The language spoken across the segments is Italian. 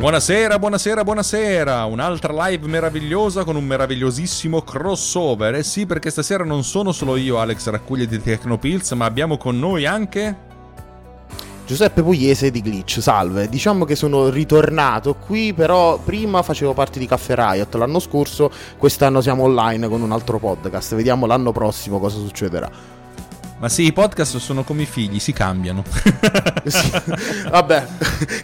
Buonasera, buonasera, buonasera. Un'altra live meravigliosa con un meravigliosissimo crossover. Eh sì, perché stasera non sono solo io, Alex Raccuglia di Tecnopills, ma abbiamo con noi anche. Giuseppe Pugliese di Glitch, salve. Diciamo che sono ritornato qui, però prima facevo parte di Caffè Riot l'anno scorso, quest'anno siamo online con un altro podcast. Vediamo l'anno prossimo cosa succederà. Ma sì, i podcast sono come i figli, si cambiano. sì, vabbè,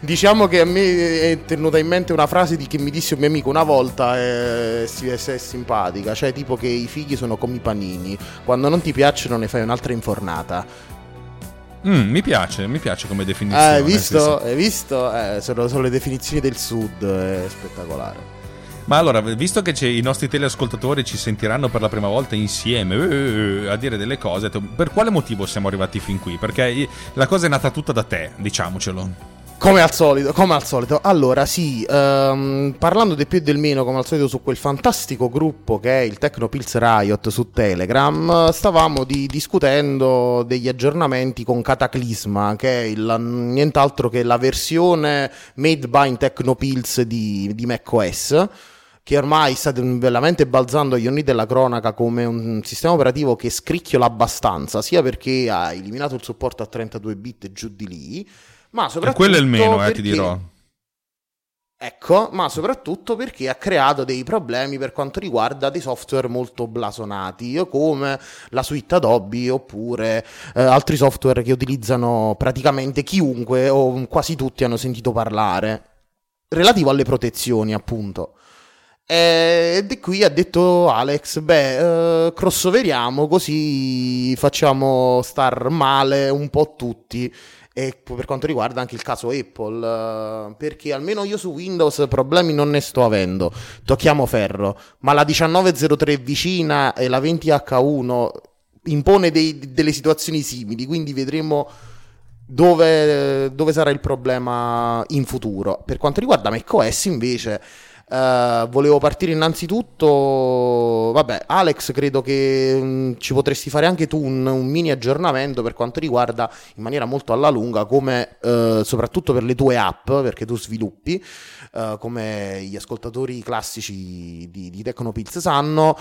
diciamo che a me è tenuta in mente una frase di che mi disse un mio amico una volta e è, è simpatica, cioè tipo che i figli sono come i panini, quando non ti piacciono ne fai un'altra infornata. Mm, mi piace, mi piace come definizione. Hai visto? Hai visto? Eh, sono, sono, le definizioni del sud, è spettacolare. Ma allora, visto che i nostri teleascoltatori ci sentiranno per la prima volta insieme uh, a dire delle cose, per quale motivo siamo arrivati fin qui? Perché la cosa è nata tutta da te, diciamocelo. Come al solito, come al solito. Allora, sì, um, parlando del più e del meno, come al solito, su quel fantastico gruppo che è il Tecnopills Riot su Telegram, stavamo di, discutendo degli aggiornamenti con Cataclisma, che è il, nient'altro che la versione made by Tecnopills di, di macOS che ormai sta veramente balzando agli onni della cronaca come un sistema operativo che scricchiola abbastanza, sia perché ha eliminato il supporto a 32 bit giù di lì, ma soprattutto. E quello è il meno, perché... eh, ti dirò. Ecco, ma soprattutto perché ha creato dei problemi per quanto riguarda dei software molto blasonati, come la suite Adobe oppure eh, altri software che utilizzano praticamente chiunque o quasi tutti hanno sentito parlare, relativo alle protezioni, appunto. Ed è qui ha detto Alex, beh, eh, crossoveriamo così facciamo star male un po' tutti. E per quanto riguarda anche il caso Apple, eh, perché almeno io su Windows problemi non ne sto avendo, tocchiamo ferro, ma la 1903 vicina e la 20H1 impone dei, delle situazioni simili, quindi vedremo dove, dove sarà il problema in futuro. Per quanto riguarda macOS invece Uh, volevo partire innanzitutto, vabbè, Alex, credo che mh, mm, ci potresti fare anche tu un, un, mini aggiornamento per quanto riguarda in maniera molto alla lunga, come uh, soprattutto per le tue app, perché tu sviluppi, uh, come gli ascoltatori classici di, di Tecnopills sanno,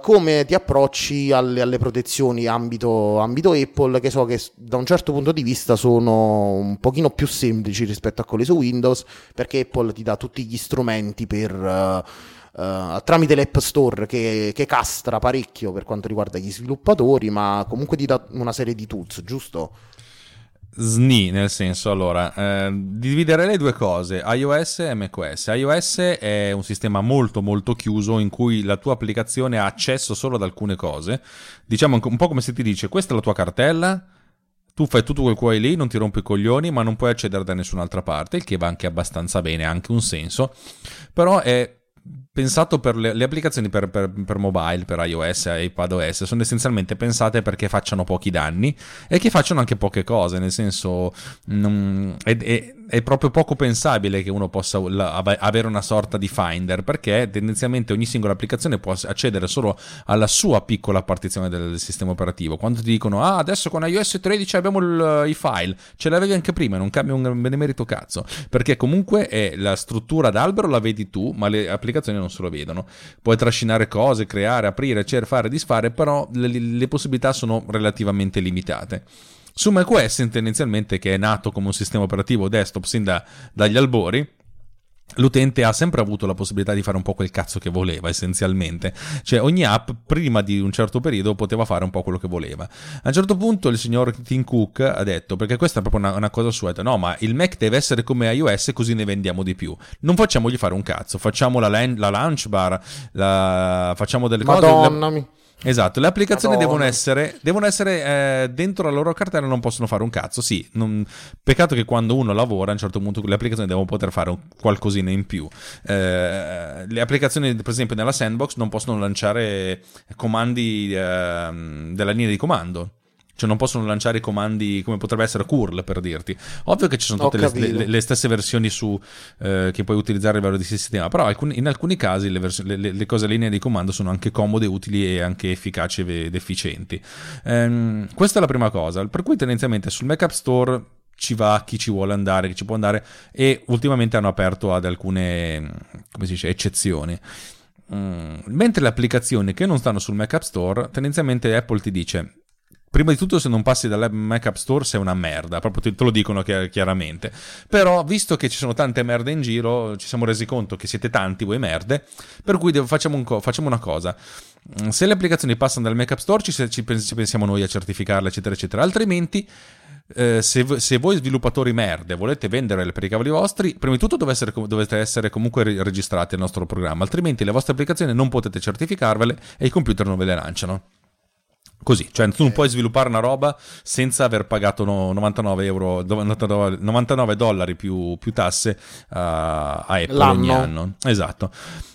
come ti approcci alle, alle protezioni ambito, ambito, Apple, che so che da un certo punto di vista sono un pochino più semplici rispetto a quelli su Windows, perché Apple ti dà tutti gli strumenti per... Uh, tramite l'App Store che, che, castra parecchio per quanto riguarda gli sviluppatori, ma comunque ti dà una serie di tools, giusto? SNI, nel senso, allora, eh, dividere le due cose, iOS e macOS. iOS è un sistema molto molto chiuso in cui la tua applicazione ha accesso solo ad alcune cose. Diciamo un po' come se ti dice questa è la tua cartella, tu fai tutto quel vuoi lì, non ti rompi i coglioni, ma non puoi accedere da nessun'altra parte, il che va anche abbastanza bene, ha anche un senso. Però è pensato per le, le applicazioni per, per, per, mobile, per iOS iPadOS, sono essenzialmente pensate perché facciano pochi danni e che facciano anche poche cose, nel senso non, è, è, è proprio poco pensabile che uno possa avere una sorta di finder perché tendenzialmente ogni singola applicazione può accedere solo alla sua piccola partizione del sistema operativo. Quando ti dicono ah adesso con iOS 13 abbiamo il, i file, ce l'avevi anche prima, non cambia un benemerito cazzo, perché comunque è la struttura d'albero la vedi tu, ma le applicazioni non se lo vedono. Puoi trascinare cose, creare, aprire, fare, disfare, però le, le possibilità sono relativamente limitate. Su macOS tendenzialmente che è nato come un sistema operativo desktop sin da, dagli albori, l'utente ha sempre avuto la possibilità di fare un po' quel cazzo che voleva essenzialmente. Cioè ogni app prima di un certo periodo poteva fare un po' quello che voleva. A un certo punto il signor Tim Cook ha detto perché questa è proprio una, una cosa sua no ma il Mac deve essere come iOS così ne vendiamo di più. Non facciamogli fare un cazzo facciamo la, la launch bar la, facciamo delle Madonna cose la, Esatto, le applicazioni devono essere, devono essere eh, dentro la loro cartella, non possono fare un cazzo. Sì, non, peccato che quando uno lavora a un certo punto le applicazioni devono poter fare un, qualcosina in più. Eh, le applicazioni, per esempio, nella sandbox non possono lanciare comandi eh, della linea di comando cioè non possono lanciare i comandi come potrebbe essere curl per dirti. Ovvio che ci sono tutte le, le, le, stesse versioni su, eh, che puoi utilizzare a livello di sistema, però alcuni, in alcuni casi le, vers- le, cose a linea di comando sono anche comode, utili e anche efficaci ed efficienti. Ehm, questa è la prima cosa, per cui tendenzialmente sul Mac App Store ci va, chi ci vuole andare, chi ci può andare e ultimamente hanno aperto ad alcune come si dice, eccezioni. Mm, mentre le applicazioni che non stanno sul Mac App Store, tendenzialmente Apple ti dice prima di tutto se non passi dalla Mac App Store sei una merda, proprio te, lo dicono chiaramente. Però visto che ci sono tante merde in giro, ci siamo resi conto che siete tanti voi merde, per cui facciamo, un co- facciamo una cosa. Mm, se le applicazioni passano dal Mac App Store ci, ci pensiamo noi a certificarle, eccetera, eccetera. Altrimenti eh, se, se, voi sviluppatori merde volete vendere per i cavoli vostri, prima di tutto essere, dovete essere comunque registrati al nostro programma, altrimenti le vostre applicazioni non potete certificarvele e i computer non ve le lanciano. Così, cioè tu non puoi sviluppare una roba senza aver pagato 99, euro, 99 dollari più, più tasse uh, a Apple L'anno. ogni anno. Esatto.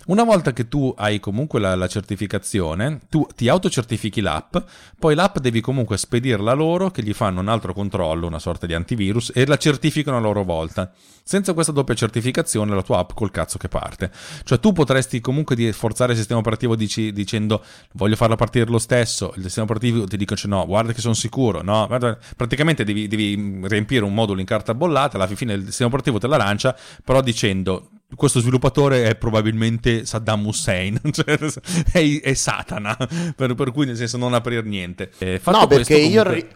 Una volta che tu hai comunque la, la, certificazione, tu ti autocertifichi l'app, poi l'app devi comunque spedirla loro che gli fanno un altro controllo, una sorta di antivirus, e la certificano a loro volta. Senza questa doppia certificazione la tua app col cazzo che parte. Cioè tu potresti comunque forzare il sistema operativo dici, dicendo voglio farla partire lo stesso, il sistema operativo ti dice no, guarda che sono sicuro, no, guarda, praticamente devi, devi riempire un modulo in carta bollata, alla fine il sistema operativo te la lancia, però dicendo questo sviluppatore è probabilmente Saddam Hussein, cioè è, è, Satana, per, per, cui nel senso non aprire niente. Eh, no, perché io... Ri-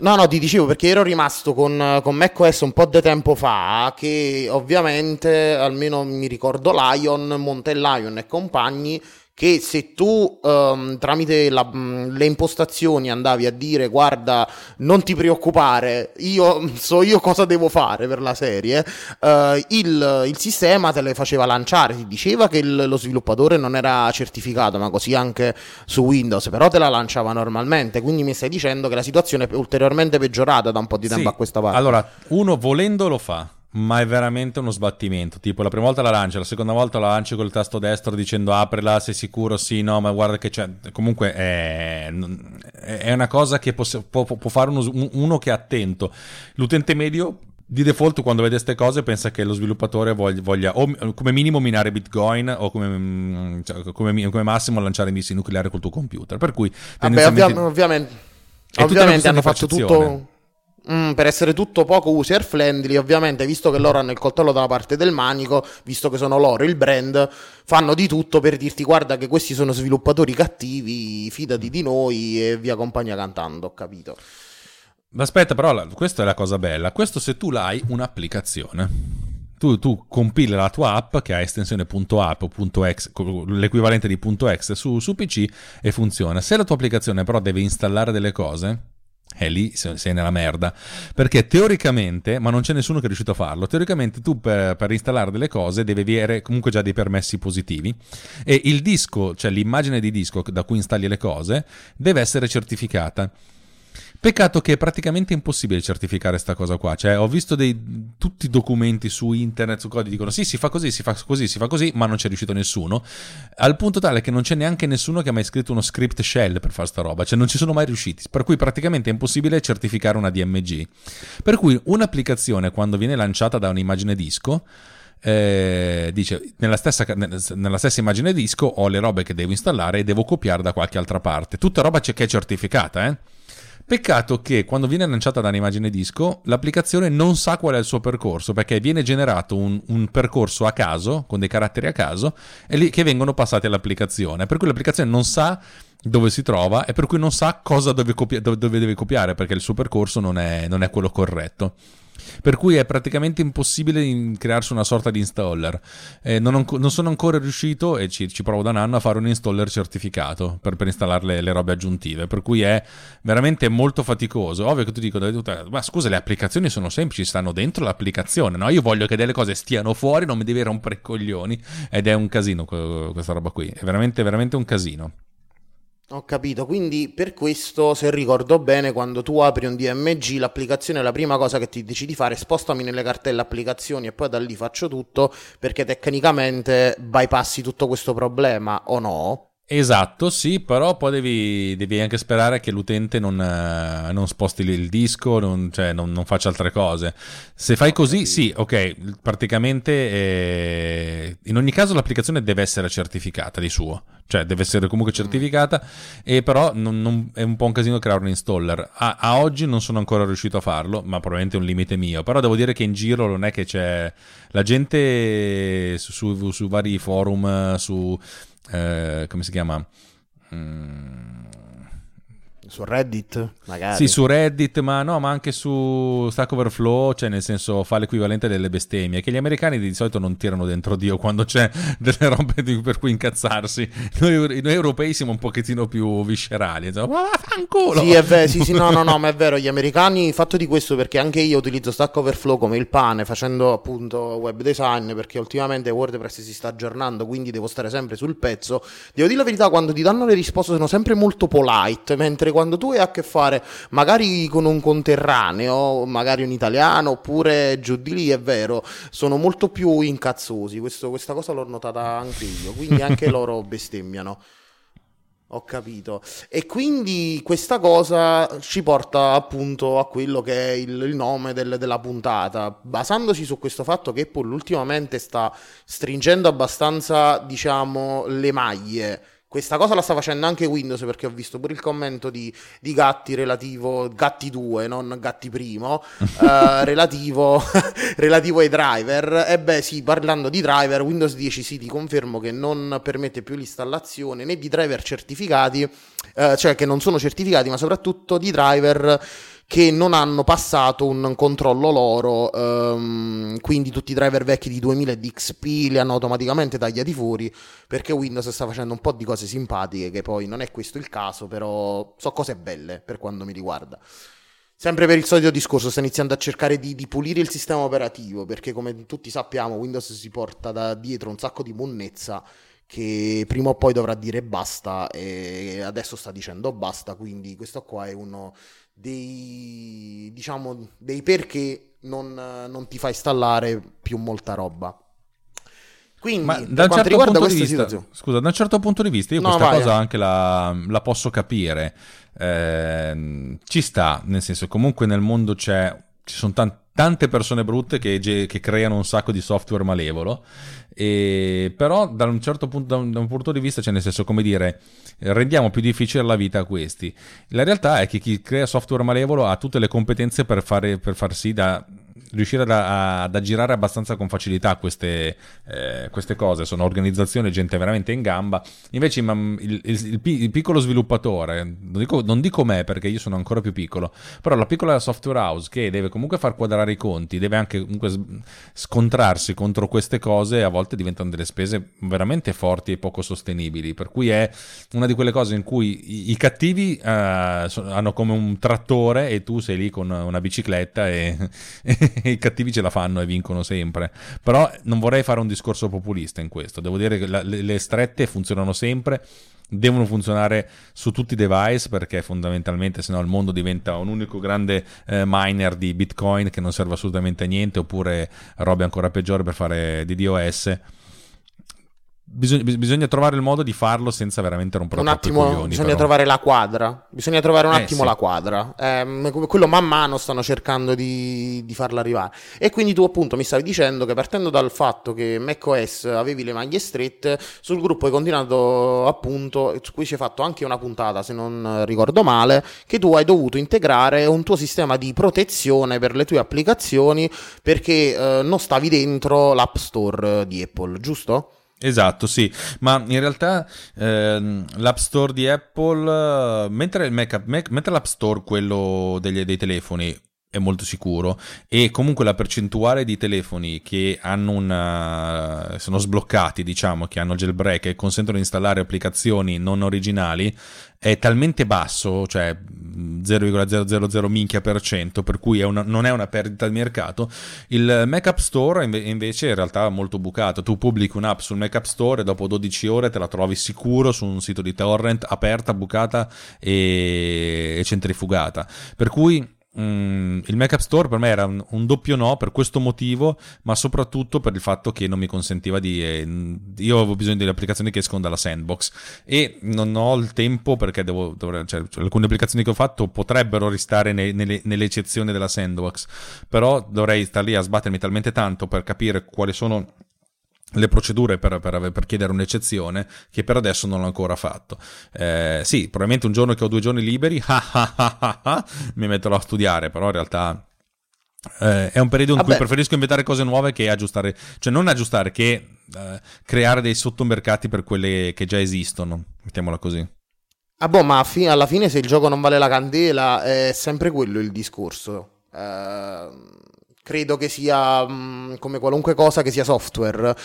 No, no, ti dicevo perché ero rimasto con, con macOS un po' di tempo fa, che ovviamente, almeno mi ricordo Lion, Monte Lion e compagni, che se tu um, tramite la, le impostazioni andavi a dire guarda non ti preoccupare io so io cosa devo fare per la serie uh, il, il, sistema te le faceva lanciare ti diceva che il, lo sviluppatore non era certificato ma così anche su Windows però te la lanciava normalmente quindi mi stai dicendo che la situazione è ulteriormente peggiorata da un po' di tempo sì. a questa parte allora uno volendo lo fa ma è veramente uno sbattimento. Tipo, la prima volta la lancia, la seconda volta la lanci col tasto destro dicendo aprila, sei sicuro? Sì, no, ma guarda che c'è. Comunque è, è una cosa che può, può, può fare uno, uno, che è attento. L'utente medio. Di default, quando vede queste cose, pensa che lo sviluppatore voglia, voglia o come minimo minare Bitcoin o come, cioè, come, come massimo lanciare missili nucleari col tuo computer. Per cui, Vabbè, ovvia- ovviamente, ovviamente hanno fatto tutto Mm, per essere tutto poco user friendly, ovviamente, visto che loro hanno il coltello dalla parte del manico, visto che sono loro il brand, fanno di tutto per dirti guarda che questi sono sviluppatori cattivi, fidati di noi e via compagnia cantando, capito. Ma aspetta, però, questa è la cosa bella. Questo se tu l'hai un'applicazione. Tu, tu, compili la tua app che ha estensione .app o .exe, l'equivalente di .exe su, su PC e funziona. Se la tua applicazione però deve installare delle cose, e lì sei nella merda. Perché teoricamente, ma non c'è nessuno che è riuscito a farlo, teoricamente tu per, per, installare delle cose devi avere comunque già dei permessi positivi e il disco, cioè l'immagine di disco da cui installi le cose, deve essere certificata. Peccato che è praticamente impossibile certificare questa cosa qua. Cioè, ho visto dei, tutti i documenti su internet, su codi, dicono sì, si fa così, si fa così, si fa così, ma non c'è riuscito nessuno. Al punto tale che non c'è neanche nessuno che ha mai scritto uno script shell per fare sta roba. Cioè, non ci sono mai riusciti. Per cui praticamente è impossibile certificare una DMG. Per cui un'applicazione, quando viene lanciata da un'immagine disco, eh, dice nella stessa, nella stessa, immagine disco ho le robe che devo installare e devo copiare da qualche altra parte. Tutta roba che è certificata, eh? Peccato che quando viene lanciata da un'immagine disco, l'applicazione non sa qual è il suo percorso, perché viene generato un, un percorso a caso, con dei caratteri a caso, lì, che vengono passati all'applicazione. Per cui l'applicazione non sa dove si trova e per cui non sa cosa deve, copi- dove deve copiare, perché il suo percorso non è, non è quello corretto. Per cui è praticamente impossibile crearsi una sorta di installer. Eh, non, non, sono ancora riuscito, e ci, ci, provo da un anno, a fare un installer certificato per, per installare le, le, robe aggiuntive. Per cui è veramente molto faticoso. Ovvio che tu dico, ma scusa, le applicazioni sono semplici, stanno dentro l'applicazione. No? Io voglio che delle cose stiano fuori, non mi devi rompere i coglioni. Ed è un casino questa roba qui. È veramente, veramente un casino. Ho capito, quindi per questo, se ricordo bene, quando tu apri un DMG, l'applicazione, la prima cosa che ti dici di fare è spostami nelle cartelle applicazioni e poi da lì faccio tutto, perché tecnicamente bypassi tutto questo problema, o no? Esatto, sì, però poi devi, devi, anche sperare che l'utente non, uh, non sposti il disco, non, cioè non, non, faccia altre cose. Se fai così, sì, ok, praticamente eh, in ogni caso l'applicazione deve essere certificata di suo, cioè deve essere comunque mm. certificata, e però è un po' un casino creare un installer. A, a, oggi non sono ancora riuscito a farlo, ma probabilmente è un limite mio, però devo dire che in giro non è che c'è la gente su, su, su vari forum, su eh, come si chiama? Mm, su Reddit, magari. Sì, su Reddit, ma no, ma anche su Stack Overflow, cioè nel senso fa l'equivalente delle bestemmie, che gli americani di solito non tirano dentro Dio quando c'è delle robe di, per cui incazzarsi. Noi, noi, europei siamo un pochettino più viscerali, insomma, ma fanculo! Sì, è vero, sì, sì, no, no, no, ma è vero, gli americani, fatto di questo perché anche io utilizzo Stack Overflow come il pane, facendo appunto web design, perché ultimamente WordPress si sta aggiornando, quindi devo stare sempre sul pezzo. Devo dire la verità, quando ti danno le risposte sono sempre molto polite, mentre quando tu hai a che fare magari con un conterraneo, magari un italiano, oppure giù di lì, è vero, sono molto più incazzosi. Questo, questa cosa l'ho notata anche io, quindi anche loro bestemmiano. Ho capito. E quindi questa cosa ci porta appunto a quello che è il, il nome del, della puntata, basandoci su questo fatto che Apple ultimamente sta stringendo abbastanza, diciamo, le maglie questa cosa la sta facendo anche Windows perché ho visto pure il commento di, di Gatti relativo, Gatti 2, non Gatti primo, uh, relativo, relativo, ai driver. E beh sì, parlando di driver, Windows 10 sì, ti confermo che non permette più l'installazione né di driver certificati, uh, cioè che non sono certificati, ma soprattutto di driver che non hanno passato un controllo loro, um, quindi tutti i driver vecchi di 2000 e di XP li hanno automaticamente tagliati fuori perché Windows sta facendo un po' di cose simpatiche che poi non è questo il caso, però so cose belle per quanto mi riguarda. Sempre per il solito discorso, sta iniziando a cercare di, di, pulire il sistema operativo, perché come tutti sappiamo Windows si porta da dietro un sacco di monnezza che prima o poi dovrà dire basta e adesso sta dicendo basta, quindi questo qua è uno dei, diciamo, dei perché non, non, ti fa installare più molta roba. Quindi, Ma da un certo punto di vista, scusa, da un certo punto di vista, io no, questa vai, cosa anche la, la, posso capire. Eh, ci sta, nel senso, comunque nel mondo c'è, ci sono tanti tante persone brutte che, che, creano un sacco di software malevolo, e, però da un certo punto, da un, punto di vista, cioè nel senso come dire, rendiamo più difficile la vita a questi. La realtà è che chi crea software malevolo ha tutte le competenze per, fare, per far sì da riuscire ad, ad aggirare abbastanza con facilità queste, eh, queste, cose. Sono organizzazioni, gente veramente in gamba. Invece il, il, il, il piccolo sviluppatore, non dico, non dico, me perché io sono ancora più piccolo, però la piccola software house che deve comunque far quadrare i conti, deve anche comunque scontrarsi contro queste cose, a volte diventano delle spese veramente forti e poco sostenibili. Per cui è una di quelle cose in cui i, i cattivi uh, hanno come un trattore e tu sei lì con una bicicletta e, i cattivi ce la fanno e vincono sempre. Però non vorrei fare un discorso populista in questo. Devo dire che la, le, le strette funzionano sempre devono funzionare su tutti i device perché fondamentalmente se no il mondo diventa un unico grande eh, miner di bitcoin che non serve assolutamente a niente oppure robe ancora peggiori per fare DDoS Bisogna, bisogna, trovare il modo di farlo senza veramente rompere un attimo. Coglioni, bisogna però. trovare la quadra. Bisogna trovare un eh, attimo sì. la quadra. Eh, quello man mano stanno cercando di, di, farla arrivare. E quindi tu, appunto, mi stavi dicendo che partendo dal fatto che macOS avevi le maglie strette, sul gruppo hai continuato, appunto, su cui ci hai fatto anche una puntata, se non ricordo male, che tu hai dovuto integrare un tuo sistema di protezione per le tue applicazioni perché eh, non stavi dentro l'App Store di Apple, giusto? Esatto, sì, ma in realtà ehm, l'App Store di Apple, mentre, Mac, Mac, mentre l'App Store, quello degli, dei telefoni, è molto sicuro. E comunque la percentuale di telefoni che hanno una, sono sbloccati diciamo che hanno jailbreak e consentono di installare applicazioni non originali è talmente basso cioè 0,000 minchia per cento per cui è una, non è una perdita di mercato. Il Mac App Store invece in realtà è molto bucato. Tu pubblichi un'app sul Mac App Store e dopo 12 ore te la trovi sicuro su un sito di torrent aperta, bucata e, e centrifugata. Per cui mm, il Mac App Store per me era un, un, doppio no per questo motivo, ma soprattutto per il fatto che non mi consentiva di... Eh, io avevo bisogno delle applicazioni che escono dalla sandbox e non ho il tempo perché devo... Dovrei, cioè, cioè, alcune applicazioni che ho fatto potrebbero restare ne, nelle, nelle eccezioni della sandbox, però dovrei stare lì a sbattermi talmente tanto per capire quali sono le procedure per, per, per, chiedere un'eccezione che per adesso non l'ho ancora fatto. Eh, sì, probabilmente un giorno che ho due giorni liberi mi metterò a studiare, però in realtà eh, è un periodo in Vabbè. cui preferisco inventare cose nuove che aggiustare, cioè non aggiustare, che eh, creare dei sottomercati per quelle che già esistono, mettiamola così. Ah boh, ma fi- alla fine se il gioco non vale la candela è sempre quello il discorso. Uh credo che sia mh, mm, come qualunque cosa che sia software.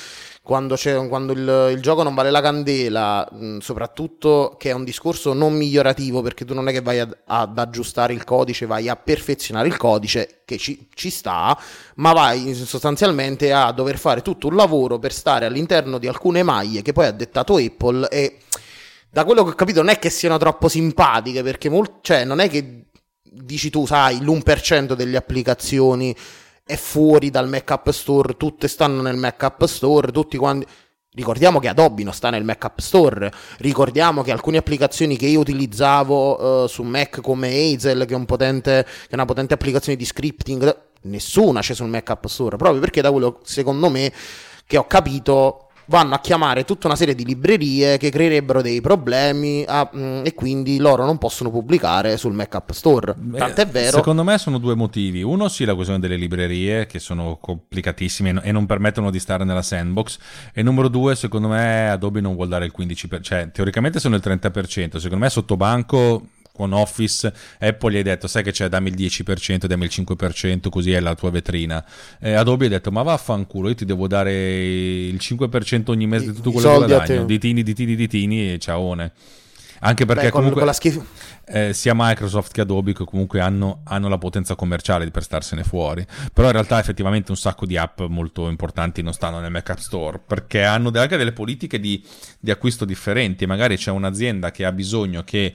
Quando, quando il, il, gioco non vale la candela, mh, mm, soprattutto che è un discorso non migliorativo perché tu non è che vai ad, ad aggiustare il codice, vai a perfezionare il codice, che ci, ci sta, ma vai sostanzialmente a dover fare tutto un lavoro per stare all'interno di alcune maglie che poi ha dettato Apple e da quello che ho capito non è che siano troppo simpatiche perché molt- cioè, non è che dici tu, sai, l'1% delle applicazioni è fuori dal Mac App Store, tutte stanno nel Mac App Store, tutti quanti... Ricordiamo che Adobe non sta nel Mac App Store, ricordiamo che alcune applicazioni che io utilizzavo uh, su Mac come Hazel, che è, un potente, che è una potente applicazione di scripting, nessuna c'è sul Mac App Store, proprio perché da quello secondo me che ho capito vanno a chiamare tutta una serie di librerie che creerebbero dei problemi a, mh, mm, e quindi loro non possono pubblicare sul Mac App Store. Tant'è vero. Secondo me sono due motivi. Uno sì, la questione delle librerie che sono complicatissime e non permettono di stare nella sandbox. E numero due, secondo me Adobe non vuol dare il 15%, cioè teoricamente sono il 30%, secondo me sotto banco con Office, Apple gli hai detto sai che c'è dammi il 10%, dammi il 5%, così è la tua vetrina. Eh, Adobe ha detto ma vaffanculo, io ti devo dare il 5% ogni mese di tutto quello che guadagno, ditini, ditini, ditini e ciaone. Anche perché Beh, comunque con schif- eh, sia Microsoft che Adobe che comunque hanno, hanno, la potenza commerciale per starsene fuori. Però in realtà effettivamente un sacco di app molto importanti non stanno nel Mac App Store perché hanno anche delle politiche di, di acquisto differenti. Magari c'è un'azienda che ha bisogno che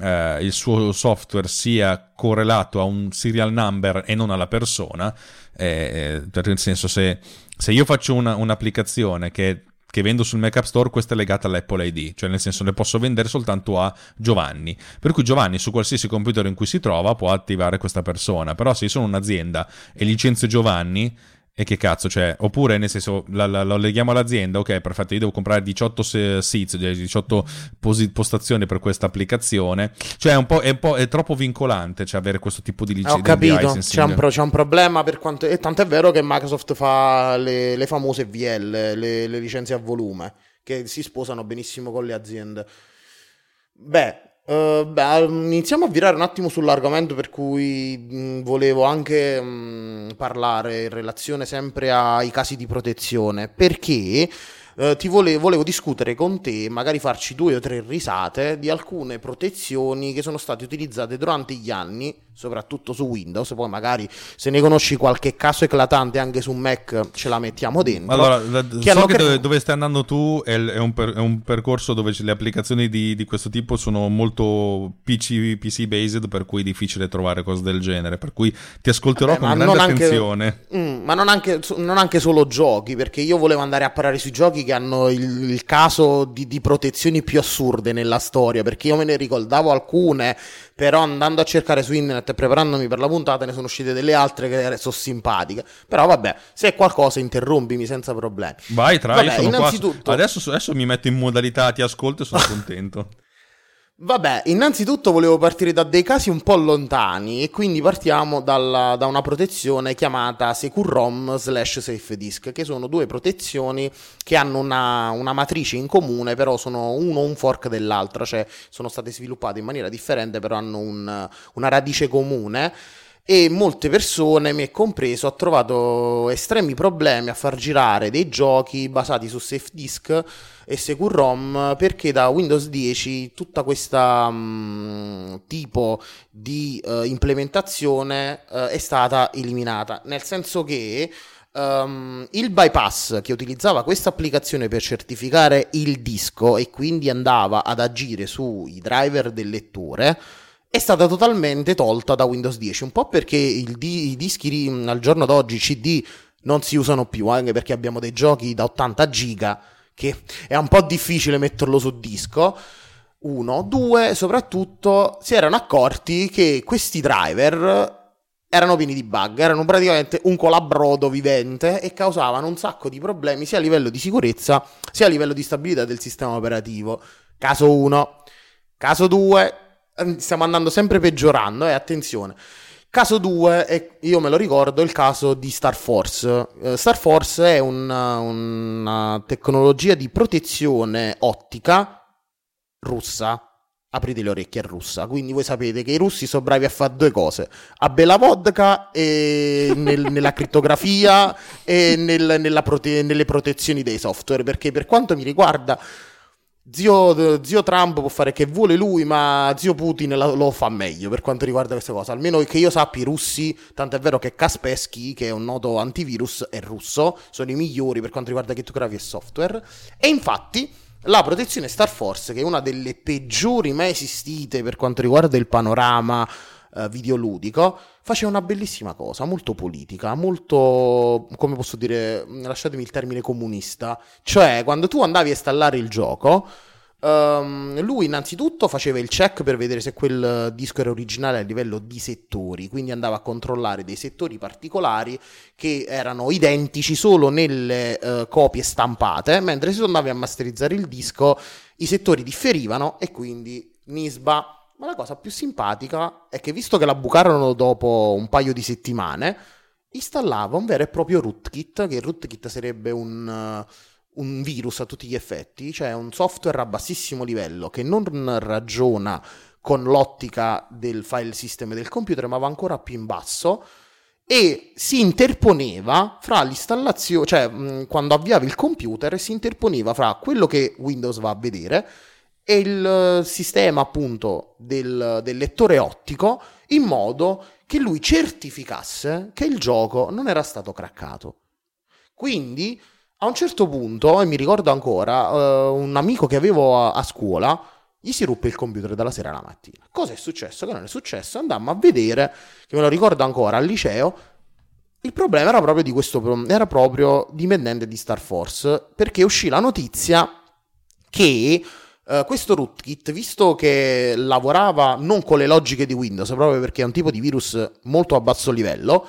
eh, il suo software sia correlato a un serial number e non alla persona, eh, eh nel senso se, se io faccio una, un'applicazione che, che, vendo sul Mac App Store, questa è legata all'Apple ID, cioè nel senso le posso vendere soltanto a Giovanni, per cui Giovanni su qualsiasi computer in cui si trova può attivare questa persona, però se io sono un'azienda e licenzio Giovanni, e che cazzo, cioè, oppure nel senso, la, la, lo leghiamo all'azienda, ok, perfetto, io devo comprare 18 seats, 18 posi- postazioni per questa applicazione, cioè è un po', è, un po', è troppo vincolante, cioè avere questo tipo di licenza. Ho capito, c'è un, pro, c'è un, problema per quanto, e tanto è vero che Microsoft fa le, le famose VL, le, le licenze a volume, che si sposano benissimo con le aziende. Beh, Uh, beh, iniziamo a virare un attimo sull'argomento per cui mh, volevo anche mh, parlare in relazione sempre ai casi di protezione, perché uh, ti volevo, volevo discutere con te, magari farci due o tre risate di alcune protezioni che sono state utilizzate durante gli anni soprattutto su Windows, poi magari se ne conosci qualche caso eclatante anche su Mac ce la mettiamo dentro. Allora, la, che so che dove, dove, stai andando tu è, è, un, per, è, un percorso dove le applicazioni di, di, questo tipo sono molto PC, PC based, per cui è difficile trovare cose del genere, per cui ti ascolterò Vabbè, con grande attenzione. Anche, mm, ma non anche, non anche, solo giochi, perché io volevo andare a parlare sui giochi che hanno il, il caso di, di protezioni più assurde nella storia, perché io me ne ricordavo alcune però andando a cercare su internet e preparandomi per la puntata ne sono uscite delle altre che sono simpatiche. Però vabbè, se è qualcosa interrompimi senza problemi. Vai, tra vabbè, innanzitutto... Adesso, adesso mi metto in modalità ti ascolto e sono contento. Vabbè, innanzitutto volevo partire da dei casi un po' lontani e quindi partiamo dalla, da una protezione chiamata Secure ROM slash Safe Disk, che sono due protezioni che hanno una, una, matrice in comune, però sono uno un fork dell'altra, cioè sono state sviluppate in maniera differente, però hanno un, una radice comune. E molte persone, me compreso, hanno trovato estremi problemi a far girare dei giochi basati su safe disk e Secure ROM perché da Windows 10 tutta questa um, tipo di uh, implementazione uh, è stata eliminata, nel senso che Um, il bypass che utilizzava questa applicazione per certificare il disco e quindi andava ad agire sui driver del lettore è stata totalmente tolta da Windows 10, un po' perché di- i dischi al giorno d'oggi CD non si usano più, anche perché abbiamo dei giochi da 80 giga che è un po' difficile metterlo su disco. Uno, due, soprattutto si erano accorti che questi driver erano pieni di bug, erano praticamente un colabrodo vivente e causavano un sacco di problemi sia a livello di sicurezza sia a livello di stabilità del sistema operativo. Caso 1. Caso 2, ehm, stiamo andando sempre peggiorando, e eh, attenzione. Caso 2, io me lo ricordo, il caso di Star Force. Uh, Star Force è una, una tecnologia di protezione ottica russa. Aprite le orecchie, è russa. Quindi voi sapete che i russi sono bravi a fare due cose: a bella vodka e nel, nella crittografia e nel, prote- nelle protezioni dei software. Perché per quanto mi riguarda Zio, zio, Trump può fare che vuole lui, ma zio Putin lo, lo, fa meglio per quanto riguarda questa cosa. Almeno che io sappia, i russi, tanto è vero che Kaspersky, che è un noto antivirus, è russo, sono i migliori per quanto riguarda crittografia e software. E infatti la protezione Star Force, che è una delle peggiori mai esistite per quanto riguarda il panorama eh, videoludico, faceva una bellissima cosa, molto politica, molto, come posso dire, lasciatemi il termine comunista, cioè quando tu andavi a installare il gioco, um, lui innanzitutto faceva il check per vedere se quel disco era originale a livello di settori, quindi andava a controllare dei settori particolari che erano identici solo nelle uh, copie stampate, mentre se tu andavi a masterizzare il disco i settori differivano e quindi Nisba ma la cosa più simpatica è che visto che la bucarono dopo un paio di settimane, installava un vero e proprio rootkit, che il rootkit sarebbe un, uh, un virus a tutti gli effetti, cioè un software a bassissimo livello che non ragiona con l'ottica del file system del computer, ma va ancora più in basso e si interponeva fra l'installazione, cioè mh, quando avviavi il computer, si interponeva fra quello che Windows va a vedere e il eh, sistema appunto del, del lettore ottico in modo che lui certificasse che il gioco non era stato craccato. Quindi a un certo punto, e mi ricordo ancora, uh, un amico che avevo a, a, scuola gli si ruppe il computer dalla sera alla mattina. Cosa è successo? Che non è successo? Andammo a vedere, che me lo ricordo ancora al liceo. Il problema era proprio di questo, era proprio dipendente di Star Force, perché uscì la notizia che Uh, questo rootkit, visto che lavorava non con le logiche di Windows, proprio perché è un tipo di virus molto a basso livello,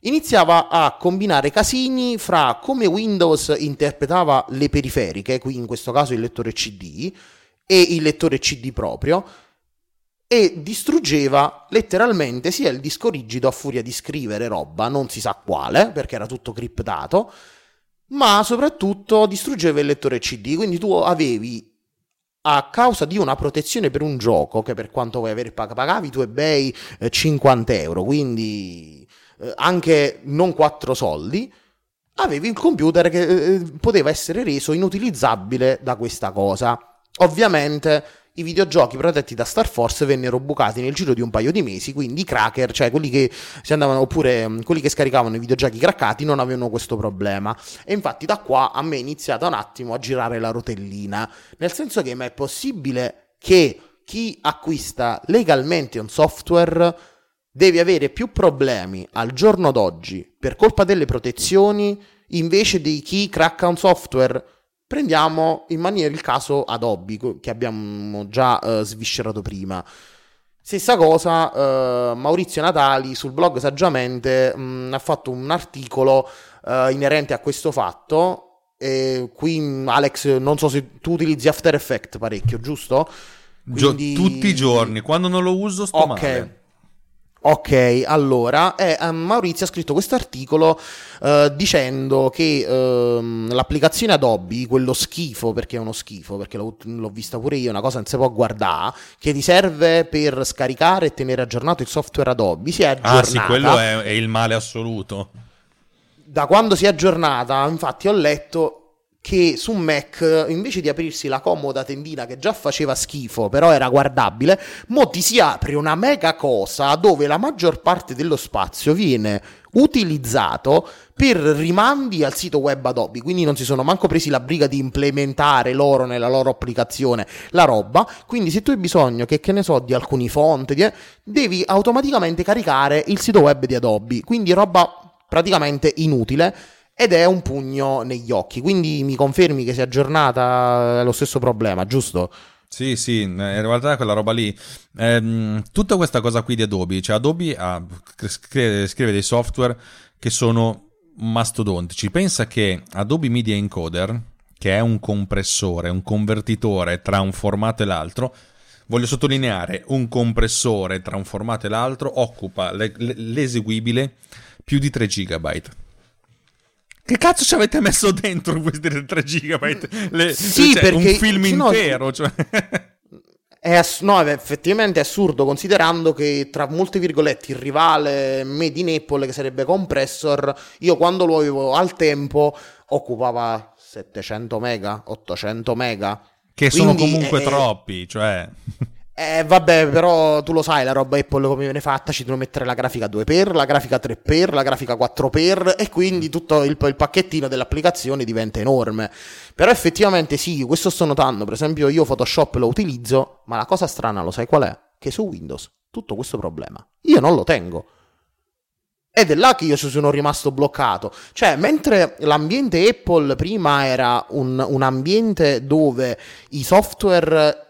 iniziava a combinare casini fra come Windows interpretava le periferiche, qui in questo caso il lettore CD, e il lettore CD proprio, e distruggeva letteralmente sia il disco rigido a furia di scrivere roba, non si sa quale, perché era tutto criptato, ma soprattutto distruggeva il lettore CD, quindi tu avevi a causa di una protezione per un gioco che per quanto vuoi avere pagavi tu eBay eh, 50 euro, quindi eh, anche non 4 soldi, avevi il computer che eh, poteva essere reso inutilizzabile da questa cosa. Ovviamente i videogiochi protetti da Star Force vennero bucati nel giro di un paio di mesi, quindi i cracker, cioè quelli che si andavano, oppure mm, quelli che scaricavano i videogiochi craccati, non avevano questo problema. E infatti da qua a me è iniziata un attimo a girare la rotellina, nel senso che ma è possibile che chi acquista legalmente un software deve avere più problemi al giorno d'oggi per colpa delle protezioni invece di chi cracca un software Prendiamo in maniera il caso Adobe, che abbiamo già uh, sviscerato prima. Stessa cosa, uh, Maurizio Natali sul blog Saggiamente mh, mm, ha fatto un articolo uh, inerente a questo fatto. E qui, Alex, non so se tu utilizzi After Effects parecchio, giusto? Quindi... tutti i giorni, quando non lo uso sto okay. male. Ok, allora, eh, Maurizio ha scritto questo articolo eh, dicendo che eh, l'applicazione Adobe, quello schifo, perché è uno schifo, perché l'ho, l'ho vista pure io, una cosa non si può guardare, che ti serve per scaricare e tenere aggiornato il software Adobe, si è aggiornata. Ah sì, quello è, è il male assoluto. Da quando si è aggiornata, infatti ho letto che su Mac invece di aprirsi la comoda tendina che già faceva schifo però era guardabile, mo ti si apre una mega cosa dove la maggior parte dello spazio viene utilizzato per rimandi al sito web Adobe, quindi non si sono manco presi la briga di implementare loro nella loro applicazione la roba, quindi se tu hai bisogno che, che ne so di alcuni font, di, devi automaticamente caricare il sito web di Adobe, quindi roba praticamente inutile ed è un pugno negli occhi. Quindi mi confermi che si è aggiornata lo stesso problema, giusto? Sì, sì, in realtà quella roba lì, ehm, tutta questa cosa qui di Adobe, cioè Adobe ha, scrive, scrive dei software che sono mastodontici. Pensa che Adobe Media Encoder, che è un compressore, un convertitore tra un formato e l'altro, voglio sottolineare, un compressore tra un formato e l'altro occupa l'eseguibile più di 3 GB. Che cazzo ci avete messo dentro questi 3 GB? Le, sì, cioè, perché, un film intero. Cioè. È ass- no, è effettivamente assurdo considerando che tra molte virgolette il rivale Made in Apple che sarebbe Compressor, io quando lo avevo al tempo occupava 700 mega, 800 mega. Che Quindi, sono comunque eh, troppi, cioè... Eh, vabbè, però tu lo sai la roba Apple come viene fatta, ci devono mettere la grafica 2x, la grafica 3x, la grafica 4x e quindi tutto il, il, pacchettino dell'applicazione diventa enorme. Però effettivamente sì, questo sto notando, per esempio io Photoshop lo utilizzo, ma la cosa strana lo sai qual è? Che su Windows tutto questo problema io non lo tengo. Ed è là che io sono rimasto bloccato. Cioè, mentre l'ambiente Apple prima era un, un ambiente dove i software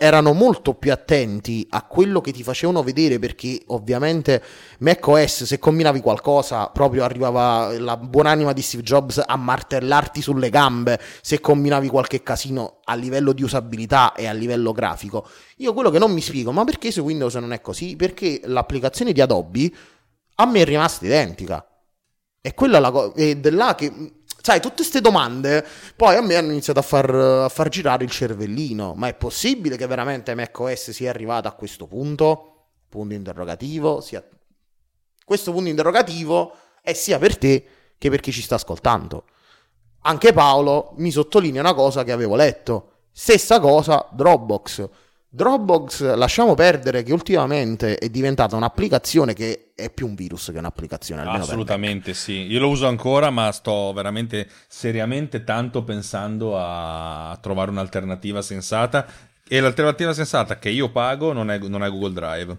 erano molto più attenti a quello che ti facevano vedere perché ovviamente macOS se combinavi qualcosa proprio arrivava la buonanima di Steve Jobs a martellarti sulle gambe se combinavi qualche casino a livello di usabilità e a livello grafico. Io quello che non mi spiego ma perché su Windows non è così? Perché l'applicazione di Adobe a me è rimasta identica. E quella la co- ed è là che Sai, tutte queste domande poi a me hanno iniziato a far, a far girare il cervellino. Ma è possibile che veramente macOS sia arrivato a questo punto? Punto interrogativo. Sia... Questo punto interrogativo è sia per te che per chi ci sta ascoltando. Anche Paolo mi sottolinea una cosa che avevo letto. Stessa cosa Dropbox. Dropbox lasciamo perdere che ultimamente è diventata un'applicazione che è più un virus che un'applicazione. Assolutamente sì, io lo uso ancora ma sto veramente seriamente tanto pensando a trovare un'alternativa sensata e l'alternativa sensata che io pago non è, non è Google Drive.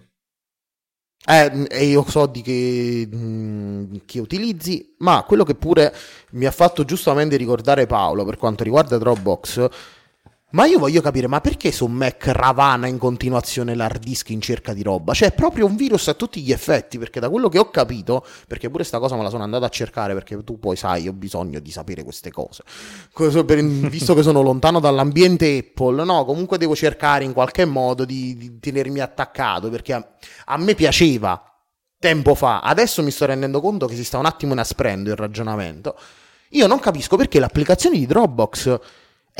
Eh, e io so di che, mh, mm, che, utilizzi, ma quello che pure mi ha fatto giustamente ricordare Paolo per quanto riguarda Dropbox ma io voglio capire, ma perché su Mac ravana in continuazione l'hard disk in cerca di roba? Cioè, è proprio un virus a tutti gli effetti, perché da quello che ho capito, perché pure sta cosa me la sono andata a cercare, perché tu poi sai, ho bisogno di sapere queste cose. Visto che sono lontano dall'ambiente Apple, no, comunque devo cercare in qualche modo di, di tenermi attaccato, perché a, a me piaceva tempo fa. Adesso mi sto rendendo conto che si sta un attimo inasprendo il ragionamento. Io non capisco perché l'applicazione di Dropbox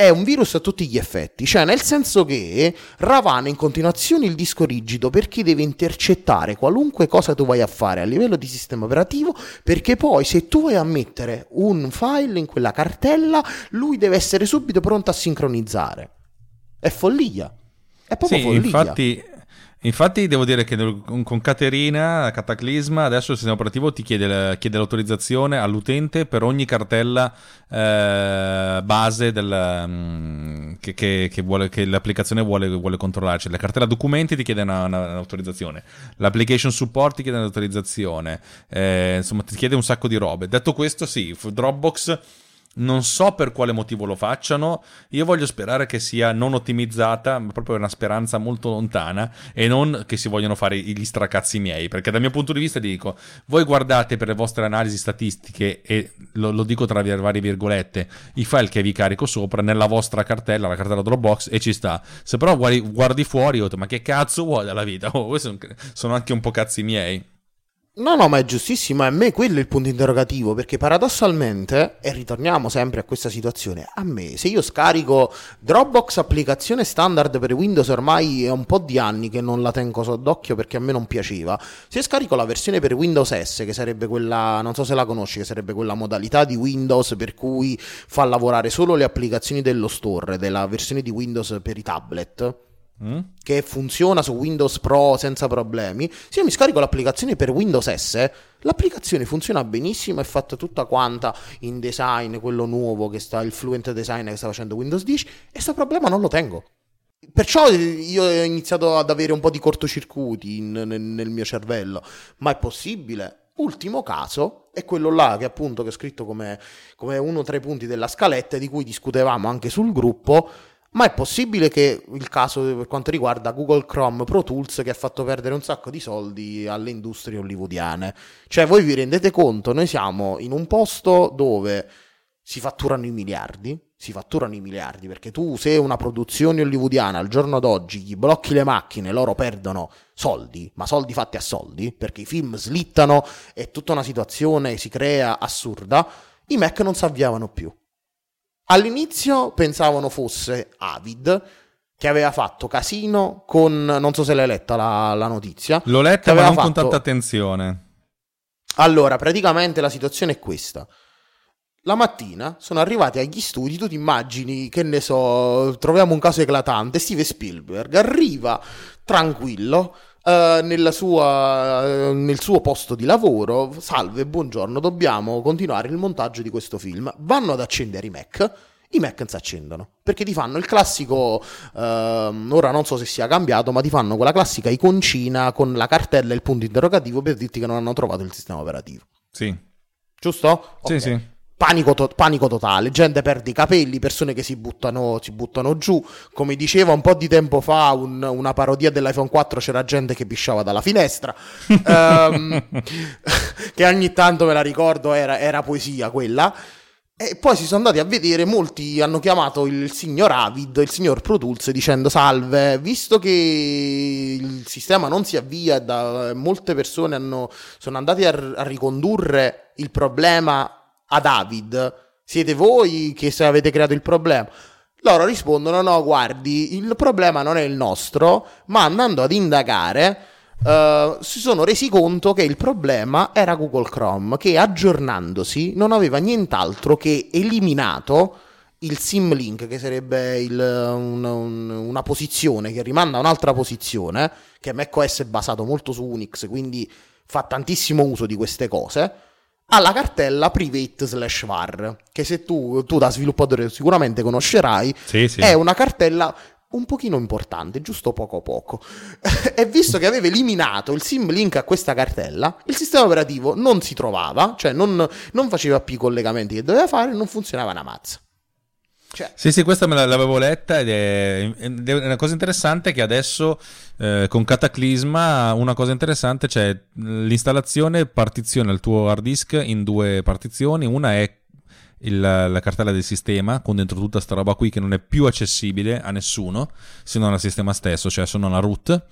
è un virus a tutti gli effetti, cioè nel senso che ravana in continuazione il disco rigido perché deve intercettare qualunque cosa tu vai a fare a livello di sistema operativo, perché poi se tu vai a mettere un file in quella cartella, lui deve essere subito pronto a sincronizzare. È follia. È proprio sì, follia. Infatti Infatti devo dire che con Caterina, Cataclisma, adesso il sistema operativo ti chiede, chiede l'autorizzazione all'utente per ogni cartella eh, base del, um, che, che, che, vuole, che, l'applicazione vuole, vuole controllare. Cioè, la cartella documenti ti chiede una, una, un'autorizzazione, l'application support ti chiede un'autorizzazione, eh, insomma ti chiede un sacco di robe. Detto questo sì, Dropbox non so per quale motivo lo facciano. Io voglio sperare che sia non ottimizzata, ma proprio una speranza molto lontana e non che si vogliono fare gli stracazzi miei. Perché dal mio punto di vista dico, voi guardate per le vostre analisi statistiche e lo, lo dico tra varie virgolette, i file che vi carico sopra nella vostra cartella, la cartella Dropbox e ci sta. Se però guardi, guardi fuori, ma che cazzo vuoi dalla vita? Oh, questi sono anche un po' cazzi miei. No, no, ma è giustissimo, a me quello è il punto interrogativo, perché paradossalmente, e ritorniamo sempre a questa situazione, a me se io scarico Dropbox applicazione standard per Windows ormai è un po' di anni che non la tengo sott'occhio perché a me non piaceva, se scarico la versione per Windows S, che sarebbe quella, non so se la conosci, che sarebbe quella modalità di Windows per cui fa lavorare solo le applicazioni dello store, della versione di Windows per i tablet, mm? che funziona su Windows Pro senza problemi, se io mi scarico l'applicazione per Windows S, l'applicazione funziona benissimo, è fatta tutta quanta in design, quello nuovo che sta, il fluent design che sta facendo Windows 10, e questo problema non lo tengo. Perciò io ho iniziato ad avere un po' di cortocircuiti in, nel, nel mio cervello, ma è possibile? Ultimo caso è quello là che appunto che ho scritto come, come uno tra i punti della scaletta di cui discutevamo anche sul gruppo ma è possibile che il caso per quanto riguarda Google Chrome Pro Tools che ha fatto perdere un sacco di soldi alle industrie hollywoodiane? Cioè, voi vi rendete conto, noi siamo in un posto dove si fatturano i miliardi, si fatturano i miliardi perché tu se una produzione hollywoodiana al giorno d'oggi gli blocchi le macchine, loro perdono soldi, ma soldi fatti a soldi, perché i film slittano e tutta una situazione si crea assurda, i Mac non si avviavano più. All'inizio pensavano fosse Avid, che aveva fatto casino con... non so se l'hai letta la, la notizia. L'ho letta ma non fatto... con tanta attenzione. Allora, praticamente la situazione è questa. La mattina sono arrivati agli studi, tu ti immagini, che ne so, troviamo un caso eclatante, Steven Spielberg arriva tranquillo, Uh, sua, uh, nel suo posto di lavoro, salve, buongiorno, dobbiamo continuare il montaggio di questo film. Vanno ad accendere i Mac, i Mac non si accendono, perché ti fanno il classico, uh, ora non so se sia cambiato, ma ti fanno quella classica iconcina con la cartella e il punto interrogativo per dirti che non hanno trovato il sistema operativo. Sì. Giusto? Sì, okay. sì. Panico, to- panico, totale, gente perde i capelli, persone che si buttano, si buttano giù. Come diceva un po' di tempo fa un, una parodia dell'iPhone 4, c'era gente che pisciava dalla finestra. um, che ogni tanto me la ricordo, era, era poesia quella. E poi si sono andati a vedere, molti hanno chiamato il signor Avid, il signor Pro Tools, dicendo salve, visto che il sistema non si avvia, da, molte persone hanno, sono andate a, a ricondurre il problema a David, siete voi che avete creato il problema. Loro rispondono: no, guardi, il problema non è il nostro, ma andando ad indagare. Uh, si sono resi conto che il problema era Google Chrome, che aggiornandosi non aveva nient'altro che eliminato il sim link, che sarebbe il, un, un, una posizione che rimanda a un'altra posizione, che macOS è basato molto su Unix, quindi fa tantissimo uso di queste cose alla cartella private slash var, che se tu, tu da sviluppatore sicuramente conoscerai, sì, sì. è una cartella un pochino importante, giusto poco poco. e visto che aveva eliminato il sim link a questa cartella, il sistema operativo non si trovava, cioè non, non faceva più i collegamenti che doveva fare, non funzionava una mazza. Cioè. Sì, sì, questa me l'avevo letta ed è, è una cosa interessante che adesso eh, con Cataclisma una cosa interessante c'è l'installazione partiziona il tuo hard disk in due partizioni, una è il, la cartella del sistema con dentro tutta sta roba qui che non è più accessibile a nessuno se non al sistema stesso, cioè se non a root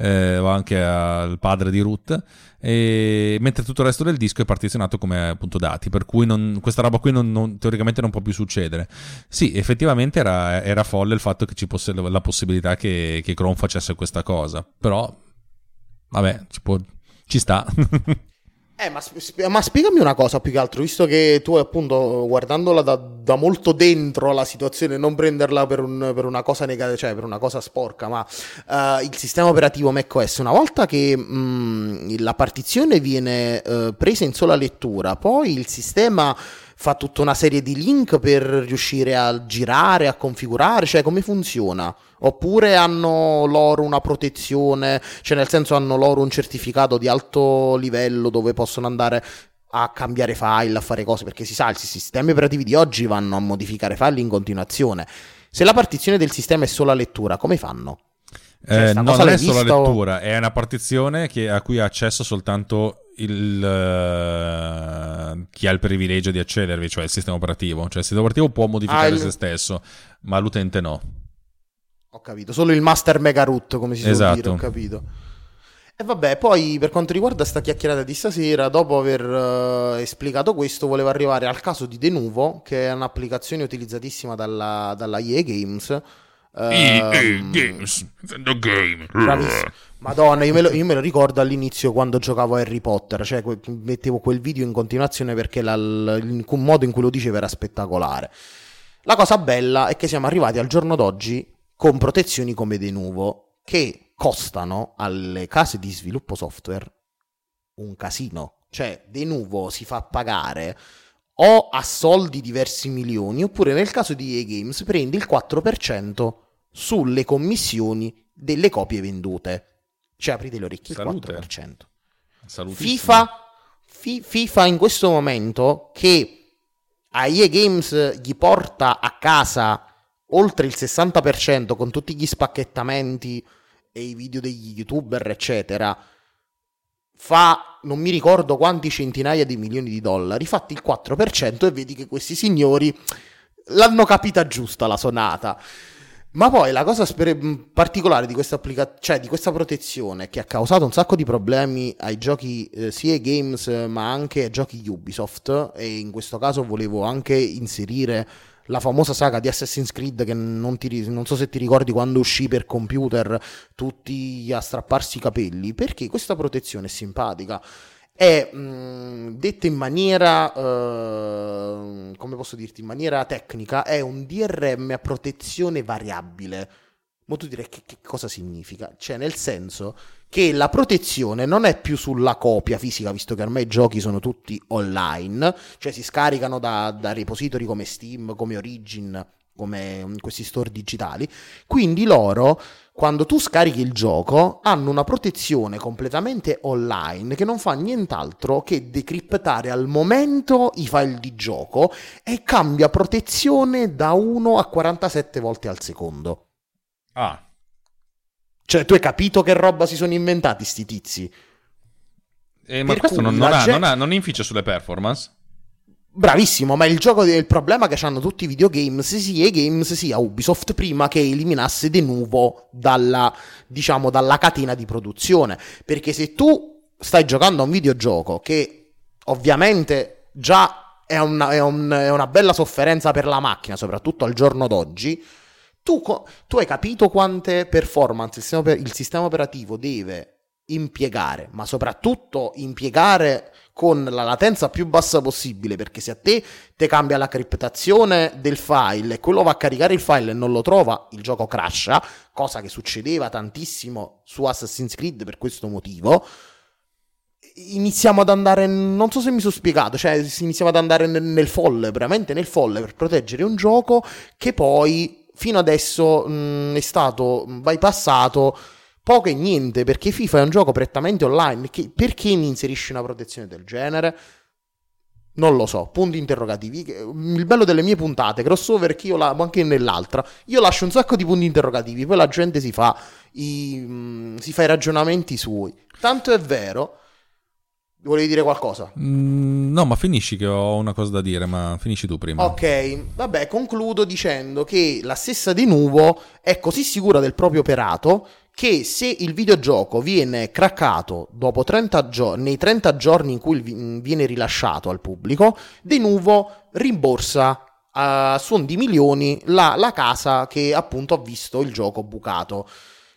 eh, o anche al padre di root e, mentre tutto il resto del disco è partizionato come appunto dati, per cui non, questa roba qui non, non, teoricamente non può più succedere. Sì, effettivamente era, era folle il fatto che ci fosse la possibilità che, che Chrome facesse questa cosa, però vabbè, ci, può, ci sta. Eh, ma, ma, spiegami una cosa più che altro, visto che tu appunto guardandola da, da molto dentro la situazione, non prenderla per, un, per, una cosa negativa, cioè per una cosa sporca, ma uh, il sistema operativo macOS, una volta che mh, mm, la partizione viene uh, presa in sola lettura, poi il sistema fa tutta una serie di link per riuscire a girare, a configurare, cioè come funziona? Oppure hanno loro una protezione, cioè nel senso hanno loro un certificato di alto livello dove possono andare a cambiare file, a fare cose, perché si sa, i sistemi operativi di oggi vanno a modificare file in continuazione. Se la partizione del sistema è solo a lettura, come fanno? Cioè, eh, no, non è solo la lettura, è una partizione che, a cui ha accesso soltanto il, uh, chi ha il privilegio di accedervi, cioè il sistema operativo. Cioè il sistema operativo può modificare ah, se stesso, ma l'utente no. Ho capito, solo il master mega root, come si esatto. suol dire, ho capito. E vabbè, poi per quanto riguarda sta chiacchierata di stasera, dopo aver uh, esplicato questo, volevo arrivare al caso di Denuvo, che è un'applicazione utilizzatissima dalla, dalla EA Games. Ehm, Games, the game. Bravissimo. Madonna, io me, lo, io me, lo, ricordo all'inizio quando giocavo a Harry Potter, cioè que- mettevo quel video in continuazione perché la, il modo in cui lo diceva era spettacolare. La cosa bella è che siamo arrivati al giorno d'oggi con protezioni come Denuvo, che costano alle case di sviluppo software un casino. Cioè, De Nuvo si fa pagare o a soldi diversi milioni, oppure nel caso di EA Games prendi il 4% sulle commissioni delle copie vendute. Cioè, aprite le orecchie, Salute. il 4%. FIFA, fi, FIFA in questo momento che a EA Games gli porta a casa oltre il 60% con tutti gli spacchettamenti e i video degli youtuber, eccetera, fa non mi ricordo quanti centinaia di milioni di dollari, fatti il 4% e vedi che questi signori l'hanno capita giusta la sonata. Ma poi la cosa sper- particolare di questa, applica- cioè di questa protezione che ha causato un sacco di problemi ai giochi eh, sia games ma anche ai giochi Ubisoft e in questo caso volevo anche inserire la famosa saga di Assassin's Creed che non, ti, non, so se ti ricordi quando uscì per computer tutti a strapparsi i capelli, perché questa protezione è simpatica. È mh, detta in maniera, uh, come posso dirti, in maniera tecnica, è un DRM a protezione variabile. Ma tu direi che, che cosa significa? Cioè, nel senso che la protezione non è più sulla copia fisica, visto che ormai i giochi sono tutti online, cioè si scaricano da, da repository come Steam, come Origin, come mm, questi store digitali. Quindi loro, quando tu scarichi il gioco, hanno una protezione completamente online che non fa nient'altro che decriptare al momento i file di gioco e cambia protezione da 1 a 47 volte al secondo. Ah. Cioè, tu hai capito che roba si sono inventati sti tizi? Eh, ma per questo non, non, ha, gente... non, ha, non inficia sulle performance? Bravissimo, ma il gioco il problema che hanno tutti i videogames sia i games sia Ubisoft prima che eliminasse de nuovo dalla, diciamo, dalla catena di produzione. Perché se tu stai giocando a un videogioco che ovviamente già è una, è un, è una bella sofferenza per la macchina, soprattutto al giorno d'oggi, tu, tu hai capito quante performance il sistema, il sistema operativo deve impiegare, ma soprattutto impiegare con la latenza più bassa possibile, perché se a te te cambia la criptazione del file e quello va a caricare il file e non lo trova, il gioco crasha, cosa che succedeva tantissimo su Assassin's Creed per questo motivo. Iniziamo ad andare, non so se mi sono spiegato, cioè iniziamo ad andare nel, nel folle, veramente nel folle per proteggere un gioco che poi fino adesso mh, è stato bypassato poco e niente perché FIFA è un gioco prettamente online. Che, perché mi inserisci una protezione del genere? Non lo so, punti interrogativi. Il bello delle mie puntate, crossover, che io la, anche nell'altra, io lascio un sacco di punti interrogativi, poi la gente si fa i, mh, si fa i ragionamenti suoi. Tanto è vero Volevi dire qualcosa? Mm, no, ma finisci che ho una cosa da dire, ma finisci tu prima. Ok, vabbè, concludo dicendo che la stessa Di Nuvo è così sicura del proprio operato che se il videogioco viene craccato dopo 30 gio- nei 30 giorni in cui viene rilasciato al pubblico, De Nuvo rimborsa a suon di milioni la, la casa che appunto ha visto il gioco bucato.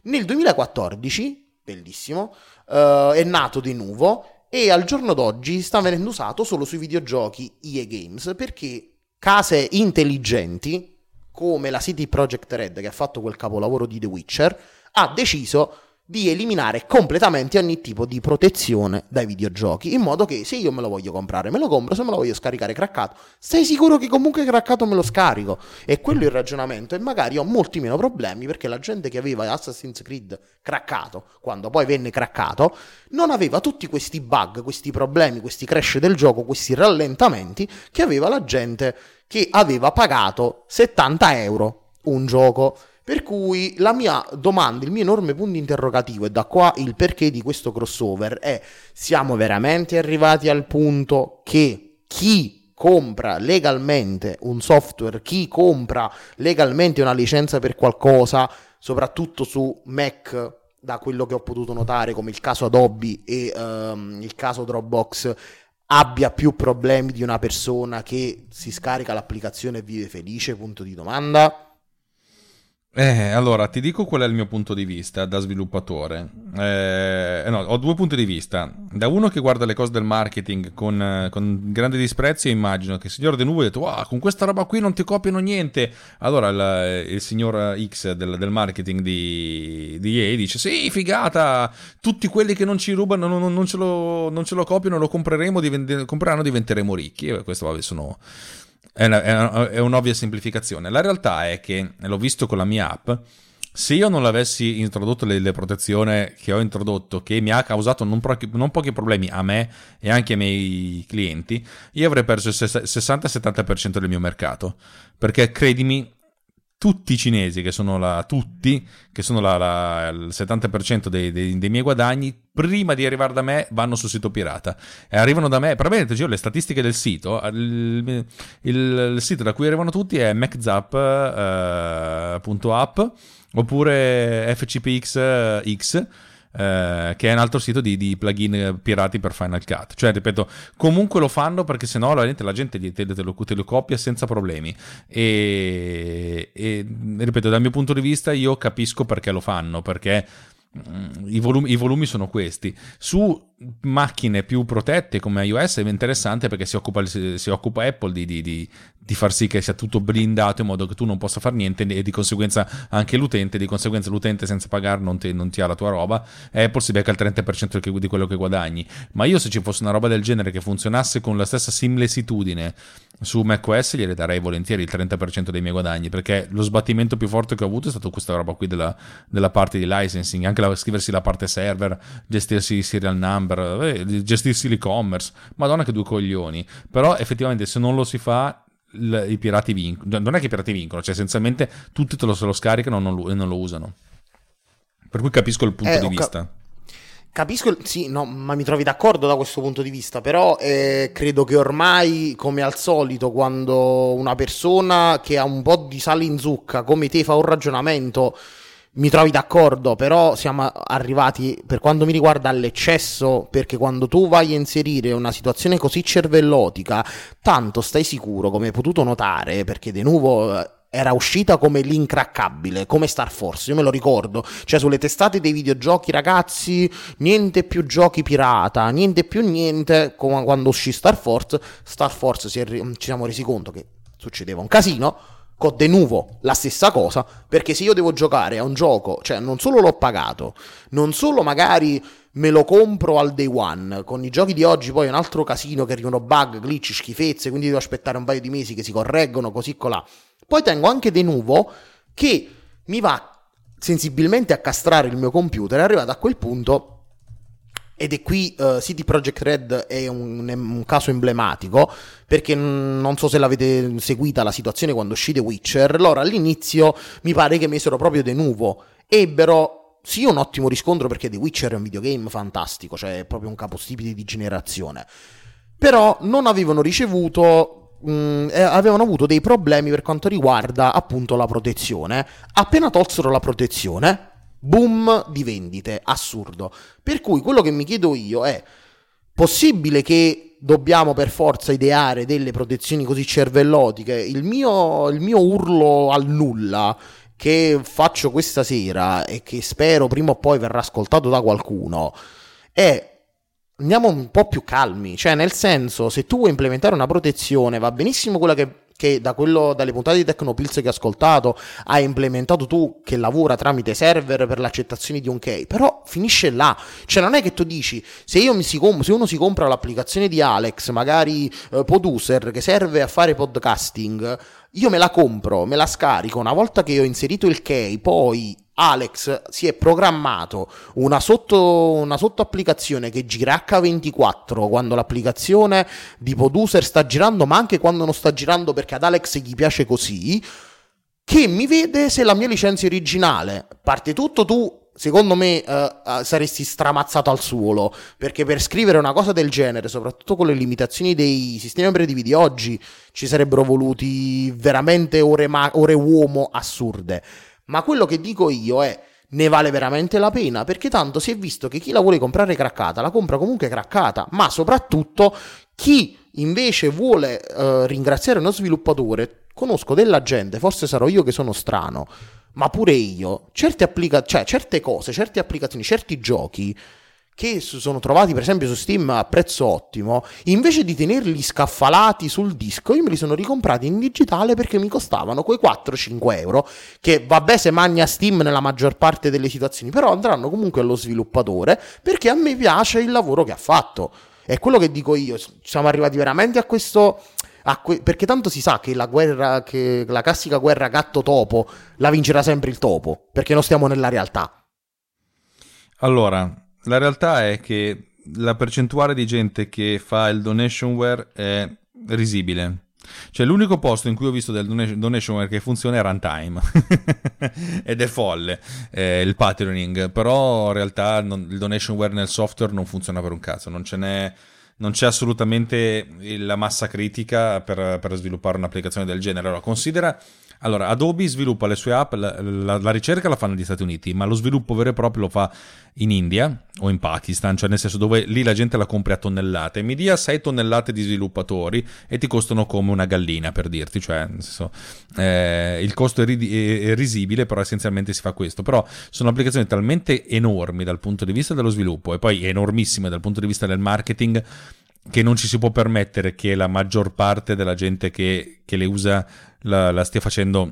Nel 2014, bellissimo, uh, è nato De Nuvo e al giorno d'oggi sta venendo usato solo sui videogiochi EA Games perché case intelligenti come la City Project Red che ha fatto quel capolavoro di The Witcher ha deciso di eliminare completamente ogni tipo di protezione dai videogiochi, in modo che se io me lo voglio comprare, me lo compro, se me lo voglio scaricare craccato, stai sicuro che comunque craccato me lo scarico? E quello è il ragionamento e magari ho molti meno problemi perché la gente che aveva Assassin's Creed craccato, quando poi venne craccato, non aveva tutti questi bug, questi problemi, questi crash del gioco, questi rallentamenti che aveva la gente che aveva pagato 70 euro un gioco. Per cui la mia domanda, il mio enorme punto interrogativo, e da qua il perché di questo crossover, è siamo veramente arrivati al punto che chi compra legalmente un software, chi compra legalmente una licenza per qualcosa, soprattutto su Mac da quello che ho potuto notare, come il caso Adobe e um, il caso Dropbox, abbia più problemi di una persona che si scarica l'applicazione e vive felice? Punto di domanda. Eh, allora, ti dico qual è il mio punto di vista da sviluppatore. Eh, no, ho due punti di vista. Da uno che guarda le cose del marketing con, con grande disprezzo, immagino che il signor De Nuvo ha detto, wow, con questa roba qui non ti copiano niente. Allora il, il signor X del, del marketing di, di, EA dice, sì, figata, tutti quelli che non ci rubano, non, non, ce, lo, non ce, lo, copiano, lo compreremo, divent- diventeremo ricchi. E questo, vabbè, sono è, una, è, una, è un'ovvia semplificazione. La realtà è che, l'ho visto con la mia app, se io non l'avessi introdotto le, le protezioni che ho introdotto, che mi ha causato non, pro, non, pochi problemi a me e anche ai miei clienti, io avrei perso il 60-70% del mio mercato. Perché credimi, tutti i cinesi, che sono la, tutti, che sono la, la, il 70% dei, dei, dei, miei guadagni, prima di arrivare da me vanno sul sito pirata. E arrivano da me, praticamente io le statistiche del sito, il, il, il sito da cui arrivano tutti è maczap.app eh, oppure fcpx.x eh, che è un altro sito di, di, plugin pirati per Final Cut. Cioè, ripeto, comunque lo fanno perché sennò la gente, la gente te, te, lo, te lo copia senza problemi. E, e, ripeto, dal mio punto di vista io capisco perché lo fanno, perché i volumi, i volumi, sono questi. Su macchine più protette come iOS è interessante perché si occupa, si occupa Apple di, di, di, di, far sì che sia tutto blindato in modo che tu non possa fare niente e di conseguenza anche l'utente, di conseguenza l'utente senza pagare non ti, non ti ha la tua roba, Apple si becca il 30% di quello che guadagni. Ma io se ci fosse una roba del genere che funzionasse con la stessa similitudine su macOS gliene darei volentieri il 30% dei miei guadagni perché lo sbattimento più forte che ho avuto è stato questa roba qui della, della parte di licensing, anche la, scriversi la parte server, gestirsi i serial number eh, gestirsi l'e-commerce. Madonna che due coglioni. Però effettivamente se non lo si fa l- i pirati vincono. Non è che i pirati vincono, cioè essenzialmente tutti te lo, se lo scaricano e non lo, non lo usano. Per cui capisco il punto eh, di vista. Cap- Capisco, sì, no, ma mi trovi d'accordo da questo punto di vista, però eh, credo che ormai, come al solito, quando una persona che ha un po' di sale in zucca, come te, fa un ragionamento mi trovi d'accordo, però siamo arrivati, per quanto mi riguarda, all'eccesso, perché quando tu vai a inserire una situazione così cervellotica, tanto stai sicuro, come hai potuto notare, perché De Nuvo eh, era uscita come l'incraccabile, come Star Force, io me lo ricordo, cioè sulle testate dei videogiochi ragazzi, niente più giochi pirata, niente più niente, come quando uscì Star Force, Star Force ci siamo resi conto che succedeva un casino, con De Nuvo la stessa cosa, perché se io devo giocare a un gioco, cioè non solo l'ho pagato, non solo magari me lo compro al day one, con i giochi di oggi poi è un altro casino che arrivano bug, glitch, schifezze, quindi devo aspettare un paio di mesi che si correggono così colà. Poi tengo anche De Nuvo che mi va sensibilmente a castrare il mio computer, è arrivato a quel punto ed è qui uh, City Project Red è un, un, caso emblematico perché non so se l'avete seguita la situazione quando uscì The Witcher. Loro all'inizio mi pare che mesero proprio de nuovo. Ebbero sì un ottimo riscontro perché The Witcher è un videogame fantastico cioè è proprio un capostipite di generazione. Però non avevano ricevuto mh, eh, avevano avuto dei problemi per quanto riguarda appunto la protezione. Appena tolsero la protezione boom di vendite, assurdo. Per cui quello che mi chiedo io è possibile che dobbiamo per forza ideare delle protezioni così cervellotiche? Il mio, il mio urlo al nulla che faccio questa sera e che spero prima o poi verrà ascoltato da qualcuno è andiamo un po' più calmi, cioè nel senso se tu vuoi implementare una protezione va benissimo quella che che da quello, dalle puntate di Tecnopills che ho ascoltato hai implementato tu che lavora tramite server per l'accettazione di un key, però finisce là. Cioè non è che tu dici, se, com- se uno si compra l'applicazione di Alex, magari eh, Poduser, che serve a fare podcasting, io me la compro, me la scarico, una volta che ho inserito il key, poi Alex si è programmato una sotto, una sotto applicazione che gira H24 quando l'applicazione di Poduser sta girando, ma anche quando non sta girando perché ad Alex gli piace così, che mi vede se la mia licenza originale. Parte tutto tu secondo me uh, saresti stramazzato al suolo perché per scrivere una cosa del genere, soprattutto con le limitazioni dei sistemi operativi di oggi, ci sarebbero voluti veramente ore, ma- ore uomo assurde. Ma quello che dico io è ne vale veramente la pena perché tanto si è visto che chi la vuole comprare craccata la compra comunque craccata, ma soprattutto chi invece vuole uh, ringraziare uno sviluppatore, conosco della gente, forse sarò io che sono strano, ma pure io, certe, applica- cioè, certe cose, certe applicazioni, certi giochi che sono trovati per esempio su Steam a prezzo ottimo, invece di tenerli scaffalati sul disco, io me li sono ricomprati in digitale perché mi costavano quei 4-5 euro, che vabbè se magna Steam nella maggior parte delle situazioni, però andranno comunque allo sviluppatore perché a me piace il lavoro che ha fatto. È quello che dico io, siamo arrivati veramente a questo... A que- perché tanto si sa che la guerra, che la classica guerra gatto-topo la vincerà sempre il topo, perché non stiamo nella realtà. Allora, la realtà è che la percentuale di gente che fa il donationware è risibile. Cioè, l'unico posto in cui ho visto del donationware che funziona è Runtime ed è folle eh, il patterning. Però in realtà non, il donationware nel software non funziona per un cazzo, non non c'è assolutamente la massa critica per, per, sviluppare un'applicazione del genere. Allora, considera allora, Adobe sviluppa le sue app, la, la, la, ricerca la fa negli Stati Uniti, ma lo sviluppo vero e proprio lo fa in India o in Pakistan, cioè nel senso dove lì la gente la compra a tonnellate. Mi dia 6 tonnellate di sviluppatori e ti costano come una gallina, per dirti, cioè nel senso, eh, il costo è, rid- è, risibile, però essenzialmente si fa questo. Però sono applicazioni talmente enormi dal punto di vista dello sviluppo e poi enormissime dal punto di vista del marketing che non ci si può permettere che la maggior parte della gente che, che le usa la, la stia facendo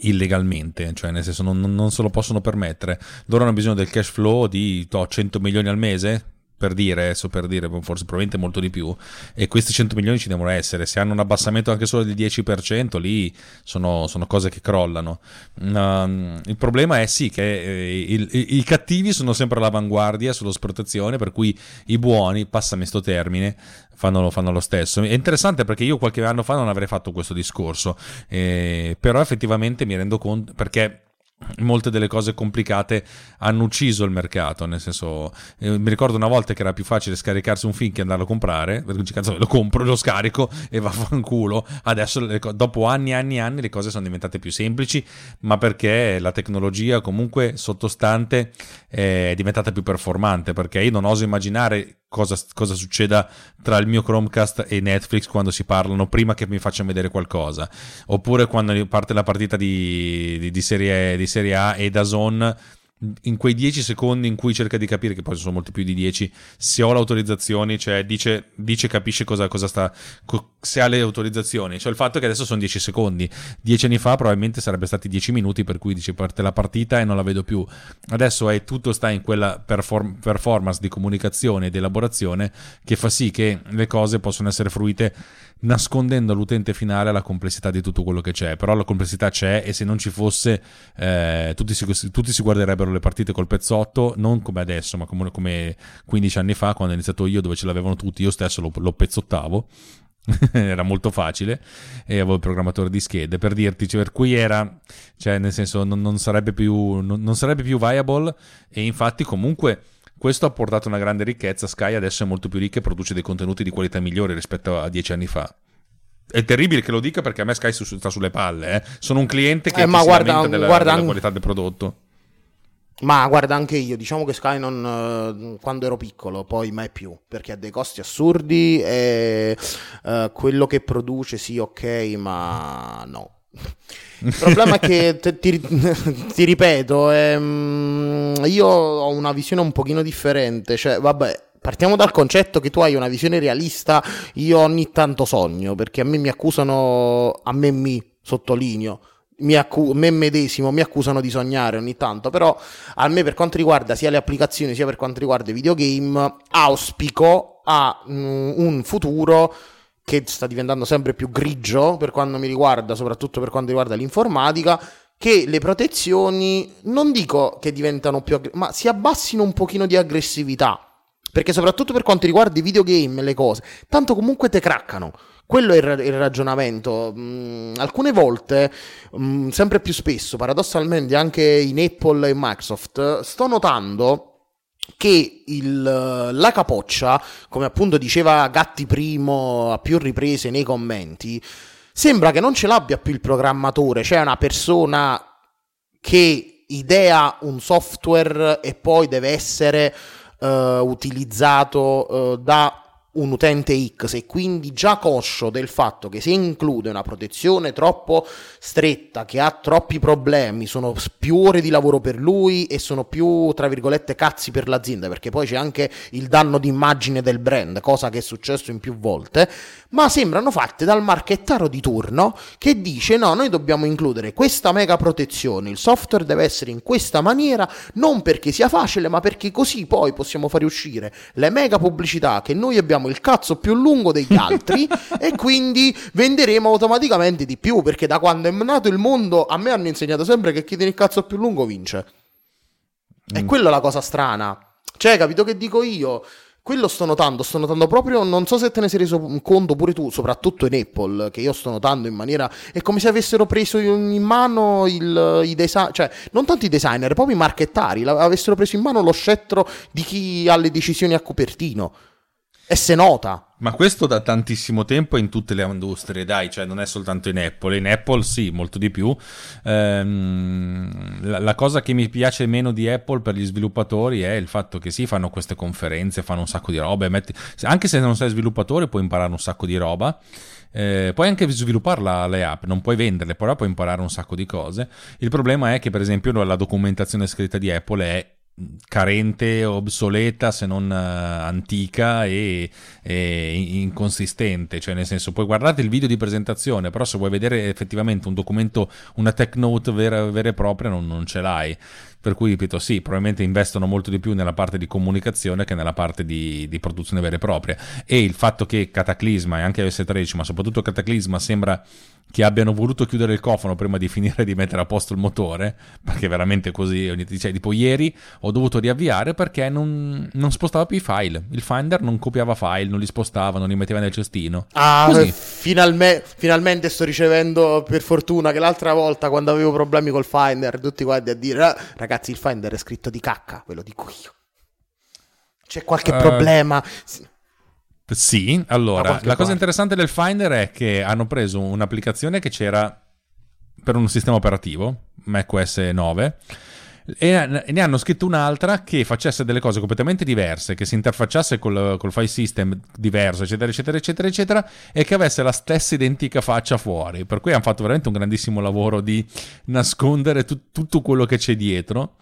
illegalmente, cioè nel senso non, non, se lo possono permettere. Loro hanno bisogno del cash flow di to, 100 milioni al mese per dire, adesso per dire, forse probabilmente molto di più, e questi 100 milioni ci devono essere, se hanno un abbassamento anche solo del 10%, lì sono, sono cose che crollano. Um, il problema è sì che eh, il, i, i, cattivi sono sempre all'avanguardia sull'esportazione, per cui i buoni, passami sto termine, fanno, fanno, lo stesso. È interessante perché io qualche anno fa non avrei fatto questo discorso, eh, però effettivamente mi rendo conto perché molte delle cose complicate hanno ucciso il mercato nel senso eh, mi ricordo una volta che era più facile scaricarsi un film che andarlo a comprare perché cazzo lo compro lo scarico e vaffanculo. Adesso dopo anni e anni e anni le cose sono diventate più semplici ma perché la tecnologia comunque sottostante è diventata più performante perché io non oso immaginare cosa, cosa, succeda tra il mio Chromecast e Netflix quando si parlano prima che mi facciano vedere qualcosa. Oppure quando parte la partita di, di, di, serie, di serie A e da Zone in quei 10 secondi in cui cerca di capire, che poi sono molti più di 10, se ho l'autorizzazione, cioè dice, dice capisce cosa, cosa sta, se ha le autorizzazioni. Cioè il fatto che adesso sono 10 secondi. 10 anni fa probabilmente sarebbe stati 10 minuti per cui dice parte la partita e non la vedo più. Adesso è tutto sta in quella perform- performance di comunicazione ed elaborazione che fa sì che le cose possono essere fruite nascondendo all'utente finale la complessità di tutto quello che c'è. Però la complessità c'è e se non ci fosse eh, tutti, si, tutti, si, guarderebbero le partite col pezzotto, non come adesso, ma come, come 15 anni fa quando ho iniziato io dove ce l'avevano tutti, io stesso lo, lo pezzottavo. era molto facile e avevo il programmatore di schede per dirti, cioè, per cui era, cioè nel senso non, non, sarebbe più, non, non sarebbe più viable e infatti comunque questo ha portato una grande ricchezza. Sky adesso è molto più ricca e produce dei contenuti di qualità migliore rispetto a dieci anni fa. È terribile che lo dica perché a me Sky sta sulle palle. Eh. Sono un cliente che eh, ma guarda, della, guarda, della qualità del prodotto. Ma guarda anche io, diciamo che Sky non, quando ero piccolo, poi mai più, perché ha dei costi assurdi e uh, quello che produce sì ok, ma no. Il problema è che te, ti, ti, ripeto, ehm, io ho una visione un pochino differente, cioè vabbè, partiamo dal concetto che tu hai una visione realista, io ogni tanto sogno, perché a me mi accusano, a me mi sottolineo, mi accu- me medesimo mi accusano di sognare ogni tanto, però a me per quanto riguarda sia le applicazioni sia per quanto riguarda i videogame, auspico a mm, un futuro che sta diventando sempre più grigio per quanto mi riguarda, soprattutto per quanto riguarda l'informatica, che le protezioni non dico che diventano più aggressive, ma si abbassino un pochino di aggressività. Perché soprattutto per quanto riguarda i videogame e le cose, tanto comunque te craccano. Quello è il, il ragionamento. Mm, alcune volte, mm, sempre più spesso, paradossalmente anche in Apple e Microsoft, sto notando che il, la capoccia, come appunto diceva Gatti Primo a più riprese nei commenti, sembra che non ce l'abbia più il programmatore, cioè una persona che idea un software e poi deve essere uh, utilizzato uh, da un utente X e quindi già conscio del fatto che se include una protezione troppo stretta, che ha troppi problemi, sono più ore di lavoro per lui e sono più, tra virgolette, cazzi per l'azienda, perché poi c'è anche il danno d'immagine del brand, cosa che è successo in più volte, ma sembrano fatte dal marchettaro di turno che dice no, noi dobbiamo includere questa mega protezione, il software deve essere in questa maniera, non perché sia facile, ma perché così poi possiamo fare uscire le mega pubblicità che noi abbiamo abbiamo il cazzo più lungo degli altri e quindi venderemo automaticamente di più perché da quando è nato il mondo a me hanno insegnato sempre che chi tiene il cazzo più lungo vince. Mm. E quella è la cosa strana. Cioè, capito che dico io? Quello sto notando, sto notando proprio, non so se te ne sei reso conto pure tu, soprattutto in Apple, che io sto notando in maniera, è come se avessero preso in mano il, i designer, cioè non tanto i designer, proprio i marchettari, avessero preso in mano lo scettro di chi ha le decisioni a copertino e se nota. Ma questo da tantissimo tempo in tutte le industrie, dai, cioè non è soltanto in Apple, in Apple sì, molto di più. Ehm, la, la, cosa che mi piace meno di Apple per gli sviluppatori è il fatto che sì, fanno queste conferenze, fanno un sacco di roba, metti, anche se non sei sviluppatore puoi imparare un sacco di roba. Eh, puoi anche svilupparla le app, non puoi venderle, però puoi imparare un sacco di cose. Il problema è che, per esempio, la documentazione scritta di Apple è carente, obsoleta, se non uh, antica e, e, inconsistente. Cioè, nel senso, poi guardate il video di presentazione, però se vuoi vedere effettivamente un documento, una tech note vera, vera e propria, non, non ce l'hai. Per cui, ripeto, sì, probabilmente investono molto di più nella parte di comunicazione che nella parte di, di produzione vera e propria. E il fatto che Cataclisma e anche iOS 13, ma soprattutto Cataclisma, sembra che abbiano voluto chiudere il cofano prima di finire di mettere a posto il motore, perché veramente così, cioè, tipo ieri ho dovuto riavviare perché non, non, spostava più i file, il Finder non copiava file, non li spostava, non li metteva nel cestino. Ah, finalme, finalmente sto ricevendo per fortuna che l'altra volta quando avevo problemi col Finder tutti quanti a dire ah, ragazzi il Finder è scritto di cacca, ve lo dico io. C'è qualche uh, problema? Sì, allora, la cosa interessante del Finder è che hanno preso un'applicazione che c'era per un sistema operativo, macOS 9, e ne hanno scritto un'altra che facesse delle cose completamente diverse, che si interfacciasse col, col file system diverso, eccetera, eccetera, eccetera, eccetera, e che avesse la stessa identica faccia fuori. Per cui hanno fatto veramente un grandissimo lavoro di nascondere tu, tutto quello che c'è dietro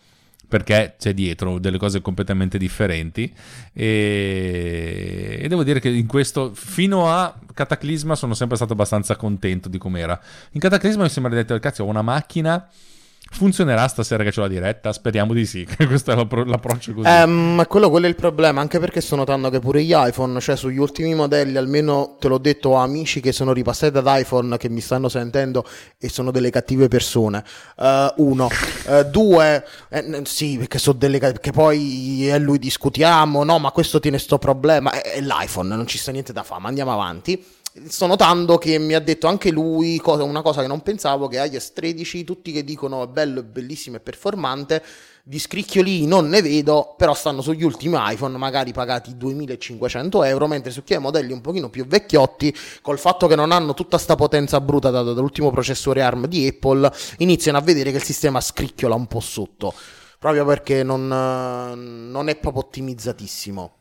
perché c'è dietro delle cose completamente differenti e, e, devo dire che in questo fino a Cataclisma sono sempre stato abbastanza contento di com'era in Cataclisma mi sembra detto cazzo ho una macchina Funzionerà stasera che c'è la diretta? Speriamo di sì. Questo è l'appro- l'approccio così. Um, quello, quello, è il problema, anche perché sto notando che pure gli iPhone, cioè sugli ultimi modelli, almeno te l'ho detto, ho amici che sono ripassati ad iPhone che mi stanno sentendo e sono delle cattive persone. Uh, uno. Uh, due, eh, sì, perché sono delle che poi e lui discutiamo, no, ma questo tiene sto problema. È, è l'iPhone, non ci sta niente da fare, ma andiamo avanti sto notando che mi ha detto anche lui cosa, una cosa che non pensavo, che iOS 13 tutti che dicono è bello, bellissimo, è performante, di scricchioli non ne vedo, però stanno sugli ultimi iPhone, magari pagati 2500 euro, mentre su chi ha modelli un pochino più vecchiotti, col fatto che non hanno tutta sta potenza bruta data dall'ultimo processore ARM di Apple, iniziano a vedere che il sistema scricchiola un po' sotto, proprio perché non, non è proprio ottimizzatissimo.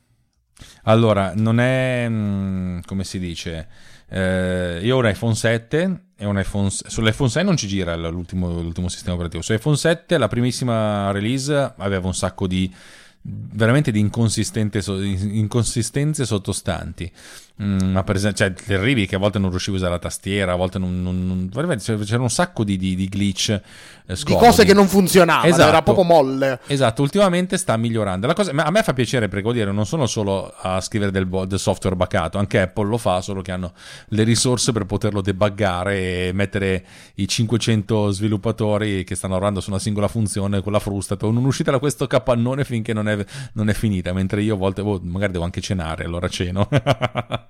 Allora, non è, mm, come si dice, eh, io ho un iPhone 7 e un iPhone, sull'iPhone 6 non ci gira l'ultimo, l'ultimo sistema operativo, su iPhone 7 la primissima release aveva un sacco di veramente di inconsistenze sottostanti. Mm, ma per esempio, cioè, arrivi che a volte non riuscivo a usare la tastiera, a volte non, non, non c'era un sacco di, di, di glitch eh, di cose che non funzionavano, esatto, era proprio molle. Esatto, ultimamente sta migliorando. Cosa, a me fa piacere perché vuol dire non sono solo a scrivere del, del, software baccato, anche Apple lo fa, solo che hanno le risorse per poterlo debuggare e mettere i 500 sviluppatori che stanno lavorando su una singola funzione con la frusta, non uscite da questo capannone finché non è, non è finita, mentre io a volte oh, magari devo anche cenare, allora ceno.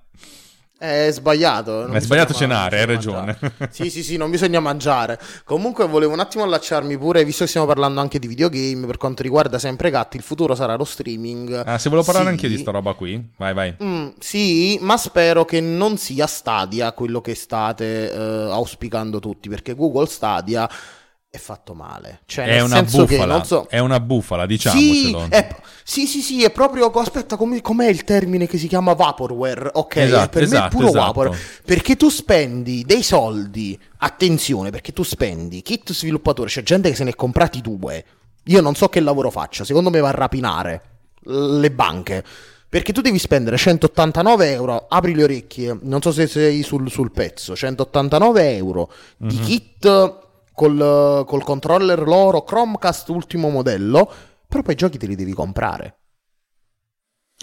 È sbagliato. È sbagliato cenare, hai ragione. sì, sì, sì, non bisogna mangiare. Comunque volevo un attimo allacciarmi pure, visto che stiamo parlando anche di videogame, per quanto riguarda sempre Gatti, il futuro sarà lo streaming. Ah, se volevo parlare sì. anche di sta roba qui, vai, vai. Mm, sì, ma spero che non sia Stadia quello che state uh, auspicando tutti, perché Google Stadia è fatto male. Cioè, è, una bufala, so... è una bufala, diciamocelo. Sì, è, sì, sì, sì, è proprio. Aspetta, com- com'è il termine che si chiama vaporware? Ok, esatto, per esatto, me è puro esatto. vapor. Perché tu spendi dei soldi. Attenzione, perché tu spendi kit sviluppatore. C'è gente che se ne è comprati due. Io non so che lavoro faccia. Secondo me va a rapinare le banche. Perché tu devi spendere 189 euro, apri le orecchie, non so se sei sul, sul pezzo, 189 euro mm-hmm. di mhm. kit col, col controller loro Chromecast ultimo modello, però poi i giochi te li devi comprare.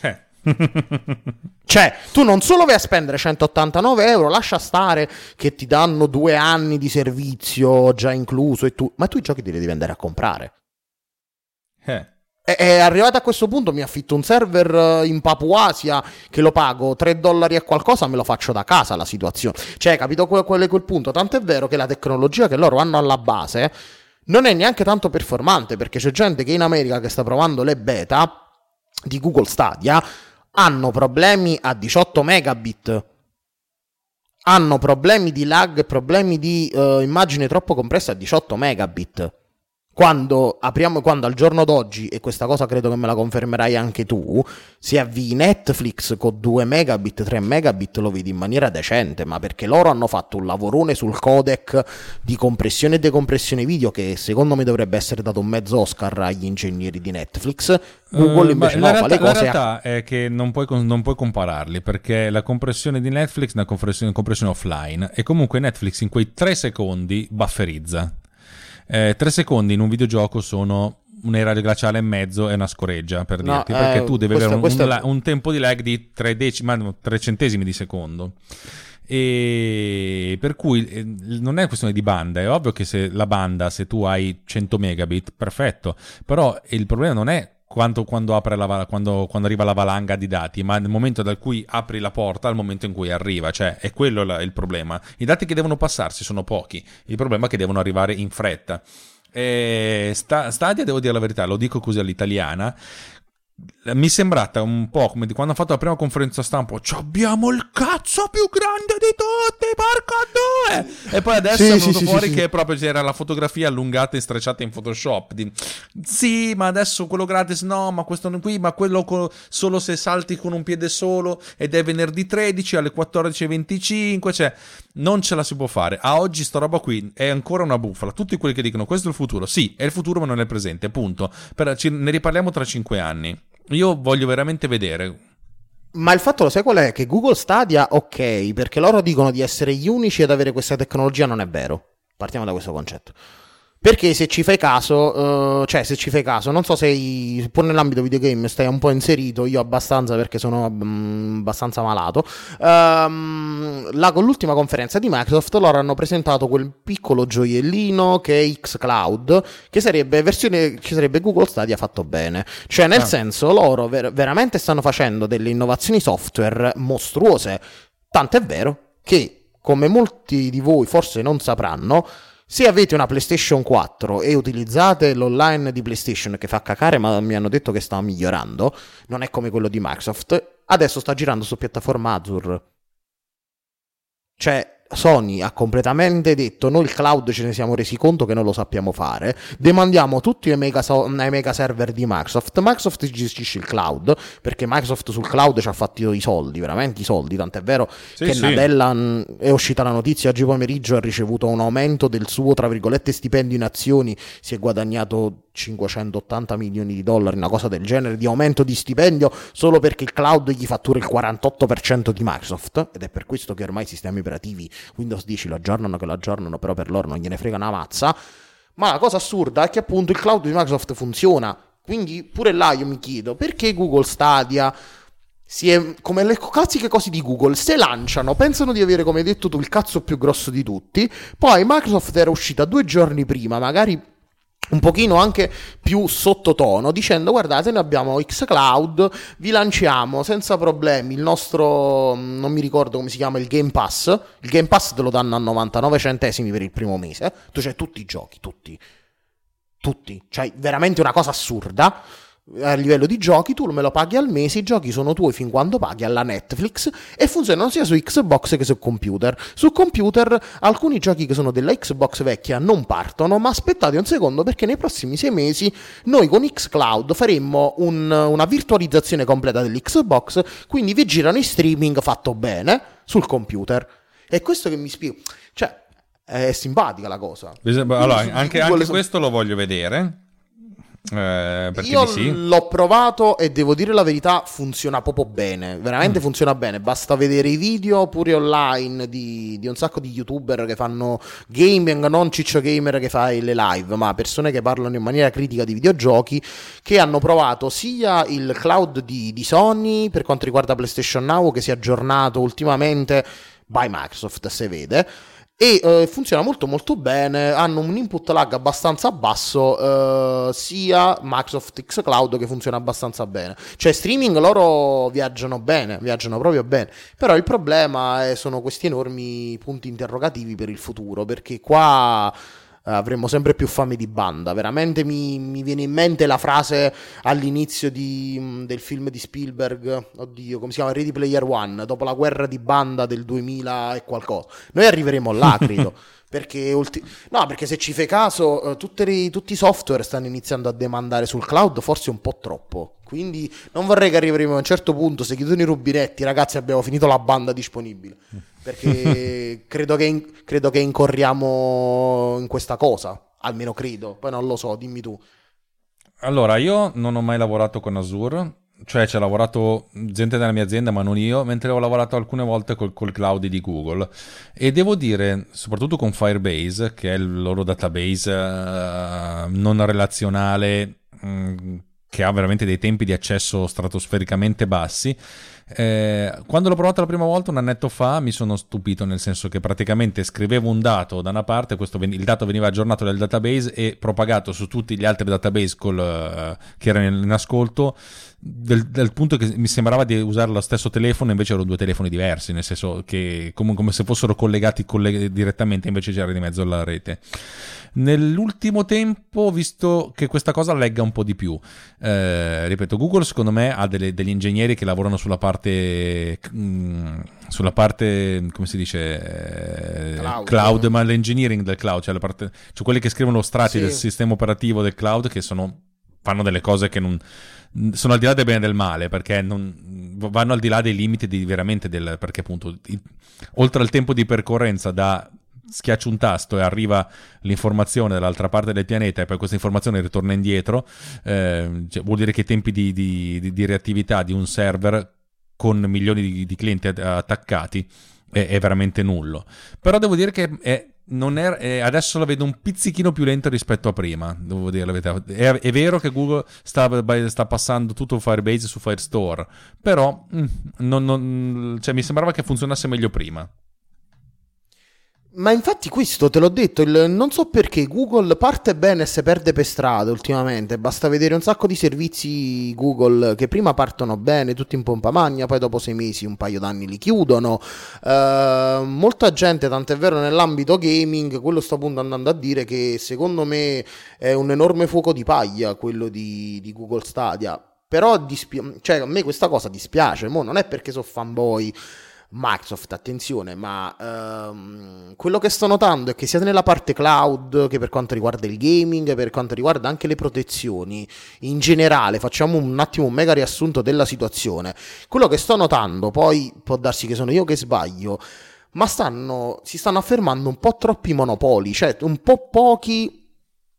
Eh. cioè, tu non solo vai a spendere 189 euro, lascia stare che ti danno due anni di servizio già incluso e tu, ma tu i giochi te li devi andare a comprare. Eh. È arrivato a questo punto, mi affitto un server eh, in Papuasia che lo pago 3 dollari e qualcosa, me lo faccio da casa la situazione. Cioè, capito quel, quel, quel punto? Tanto è vero che la tecnologia che loro hanno alla base non è neanche tanto performante, perché c'è gente che in America che sta provando le beta di Google Stadia, hanno problemi a 18 megabit hanno problemi di lag, problemi di uh, immagine troppo compressa a 18 megabit quando apriamo, quando al giorno d'oggi, e questa cosa credo che me la confermerai anche tu, se avvii Netflix con 2 megabit, 3 megabit lo vedi in maniera decente, ma perché loro hanno fatto un lavorone sul codec di compressione e decompressione video che secondo me dovrebbe essere dato un mezzo Oscar agli ingegneri di Netflix. Google uh, invece no, realtà, fa le cose... La realtà a... è che non puoi, non puoi, compararli, perché la compressione di Netflix è una compressione, compressione offline, e comunque Netflix in quei 3 secondi bufferizza eh, tre secondi in un videogioco sono un'era glaciale e mezzo e una scoreggia per no, dirti, perché eh, tu devi questo, avere un, questo... un, un, tempo di lag di 3, decimi, 3 centesimi di secondo. E per cui eh, non è questione di banda, è ovvio che se la banda, se tu hai 100 megabit, perfetto, però il problema non è quanto quando, la, quando, quando, arriva la valanga di dati, ma nel momento da cui apri la porta al momento in cui arriva, cioè è quello la, il problema. I dati che devono passarsi sono pochi, il problema è che devono arrivare in fretta. E sta, Stadia, devo dire la verità, lo dico così all'italiana, mi è sembrata un po' come di quando hanno fatto la prima conferenza stampa. Abbiamo il cazzo più grande di tutti, porca due! E poi adesso sì, è venuto sì, fuori sì, che proprio c'era la fotografia allungata e strecciata in Photoshop. Di, sì, ma adesso quello gratis no, ma questo non qui, ma quello co- solo se salti con un piede solo ed è venerdì 13 alle 14.25. Cioè, non ce la si può fare. A oggi sta roba qui è ancora una bufala. Tutti quelli che dicono questo è il futuro. Sì, è il futuro, ma non è il presente. Punto. Per, ci, ne riparliamo tra 5 anni. Io voglio veramente vedere. Ma il fatto lo sai qual è? Che Google Stadia, ok, perché loro dicono di essere gli unici ad avere questa tecnologia, non è vero. Partiamo da questo concetto. Perché se ci fai caso, uh, cioè se ci fai caso, non so se pur nell'ambito videogame stai un po' inserito, io abbastanza perché sono um, abbastanza malato. Um, là con l'ultima conferenza di Microsoft loro hanno presentato quel piccolo gioiellino che è xCloud, che sarebbe versione, ci sarebbe Google Stadia fatto bene. Cioè nel ah. senso loro ver- veramente stanno facendo delle innovazioni software mostruose, tanto è vero che come molti di voi forse non sapranno, se avete una PlayStation 4 e utilizzate l'online di PlayStation che fa cacare, ma mi hanno detto che sta migliorando, non è come quello di Microsoft, adesso sta girando su piattaforma Azure. Cioè, Sony ha completamente detto noi il cloud ce ne siamo resi conto che non lo sappiamo fare, demandiamo tutti ai mega, so- ai mega server di Microsoft, Microsoft gestisce il cloud perché Microsoft sul cloud ci ha fatto i soldi, veramente i soldi, tant'è vero sì, che sì. Nadella è uscita la notizia oggi pomeriggio ha ricevuto un aumento del suo tra virgolette stipendio in azioni, si è guadagnato 580 milioni di dollari, una cosa del genere di aumento di stipendio solo perché il cloud gli fattura il 48% di Microsoft ed è per questo che ormai i sistemi operativi Windows 10 lo aggiornano che lo aggiornano, però per loro non gliene frega una mazza. Ma la cosa assurda è che appunto il cloud di Microsoft funziona. Quindi pure là io mi chiedo perché Google Stadia si è, come le classiche cose di Google, se lanciano, pensano di avere, come detto tu, il cazzo più grosso di tutti. Poi Microsoft era uscita due giorni prima, magari un pochino anche più sottotono dicendo guardate noi abbiamo xCloud vi lanciamo senza problemi il nostro non mi ricordo come si chiama il Game Pass. Il Game Pass te lo danno a 99 centesimi per il primo mese tu c'hai tutti i giochi tutti. Tutti. Cioè veramente una cosa assurda a livello di giochi, tu me lo paghi al mese, i giochi sono tuoi fin quando paghi alla Netflix e funzionano sia su Xbox che su computer. Su computer alcuni giochi che sono della Xbox vecchia non partono, ma aspettate un secondo perché nei prossimi sei mesi noi con Xcloud faremmo un, una virtualizzazione completa dell'Xbox, quindi vi girano in streaming fatto bene sul computer. E questo che mi spiego, cioè è simpatica la cosa. Allora, anche, anche questo lo voglio vedere eh, Io sì. l'ho provato e devo dire la verità, funziona proprio bene, veramente mm. funziona bene, basta vedere i video pure online di, di, un sacco di youtuber che fanno gaming, non ciccio gamer che fa le live, ma persone che parlano in maniera critica di videogiochi, che hanno provato sia il cloud di, di Sony per quanto riguarda PlayStation Now, che si è aggiornato ultimamente by Microsoft, se vede, e eh, funziona molto molto bene, hanno un input lag abbastanza basso, eh, sia Microsoft X Cloud che funziona abbastanza bene. Cioè streaming loro viaggiano bene, viaggiano proprio bene, però il problema è, sono questi enormi punti interrogativi per il futuro, perché qua avremo sempre più fame di banda. Veramente mi, mi viene in mente la frase all'inizio di, mm, del film di Spielberg, oddio, come si chiama? Ready Player One, dopo la guerra di banda del 2000 e qualcosa. Noi arriveremo là, credo. Perché, ulti- no, perché se ci fai caso, uh, le, tutti i software stanno iniziando a demandare sul cloud, forse un po' troppo. Quindi non vorrei che arriveremo a un certo punto, se chiudono i rubinetti, ragazzi, abbiamo finito la banda disponibile. Perché credo, che in- credo che incorriamo in questa cosa, almeno credo, poi non lo so, dimmi tu. Allora, io non ho mai lavorato con Azure, cioè ci ha lavorato gente della mia azienda ma non io, mentre ho lavorato alcune volte col, col, cloud di Google e devo dire, soprattutto con Firebase, che è il loro database uh, non relazionale, um, che ha veramente dei tempi di accesso stratosfericamente bassi, eh, quando l'ho provato la prima volta un annetto fa mi sono stupito nel senso che praticamente scrivevo un dato da una parte, questo, il dato veniva aggiornato dal database e propagato su tutti gli altri database col, uh, che erano in ascolto del, del, punto che mi sembrava di usare lo stesso telefono, invece erano due telefoni diversi, nel senso che come, come se fossero collegati colleg- direttamente, invece c'era di mezzo la rete. Nell'ultimo tempo ho visto che questa cosa legga un po' di più. Eh, ripeto, Google secondo me ha delle, degli ingegneri che lavorano sulla parte, mh, mm, sulla parte, come si dice, eh, cloud. cloud, ma l'engineering del cloud, cioè, parte, cioè quelli che scrivono strati sì. del sistema operativo del cloud che sono, fanno delle cose che non sono al di là del bene e del male perché non, vanno al di là dei limiti di veramente del perché appunto il, oltre al tempo di percorrenza da schiaccio un tasto e arriva l'informazione dall'altra parte del pianeta e poi questa informazione ritorna indietro eh, cioè, vuol dire che i tempi di, di, di, di, reattività di un server con milioni di, clienti attaccati è, è veramente nullo però devo dire che è è, adesso la vedo un pizzichino più lenta rispetto a prima, devo dire la verità. È, è vero che Google sta, sta, passando tutto Firebase su Firestore, però mm, non, non, cioè, mi sembrava che funzionasse meglio prima. Ma infatti questo te l'ho detto, il, non so perché Google parte bene e si perde per strada ultimamente, basta vedere un sacco di servizi Google che prima partono bene, tutti in pompa magna, poi dopo sei mesi, un paio d'anni li chiudono. Uh, molta gente, tant'è vero nell'ambito gaming, quello sto appunto andando a dire che secondo me è un enorme fuoco di paglia quello di, di Google Stadia. Però dispi- cioè, a me questa cosa dispiace, Mo non è perché sono fanboy Microsoft, attenzione, ma ehm, quello che sto notando è che sia nella parte cloud che per quanto riguarda il gaming, per quanto riguarda anche le protezioni, in generale, facciamo un attimo un mega riassunto della situazione. Quello che sto notando, poi può darsi che sono io che sbaglio, ma stanno, si stanno affermando un po' troppi monopoli, cioè un po' pochi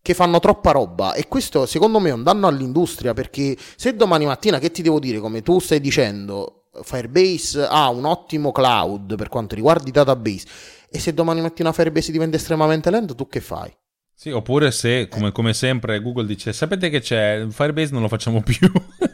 che fanno troppa roba e questo secondo me è un danno all'industria perché se domani mattina che ti devo dire come tu stai dicendo Firebase ha un ottimo cloud per quanto riguarda i database e se domani mattina Firebase diventa estremamente lento, tu che fai? Sì, oppure se, come, come, sempre, Google dice, sapete che c'è, Firebase non lo facciamo più.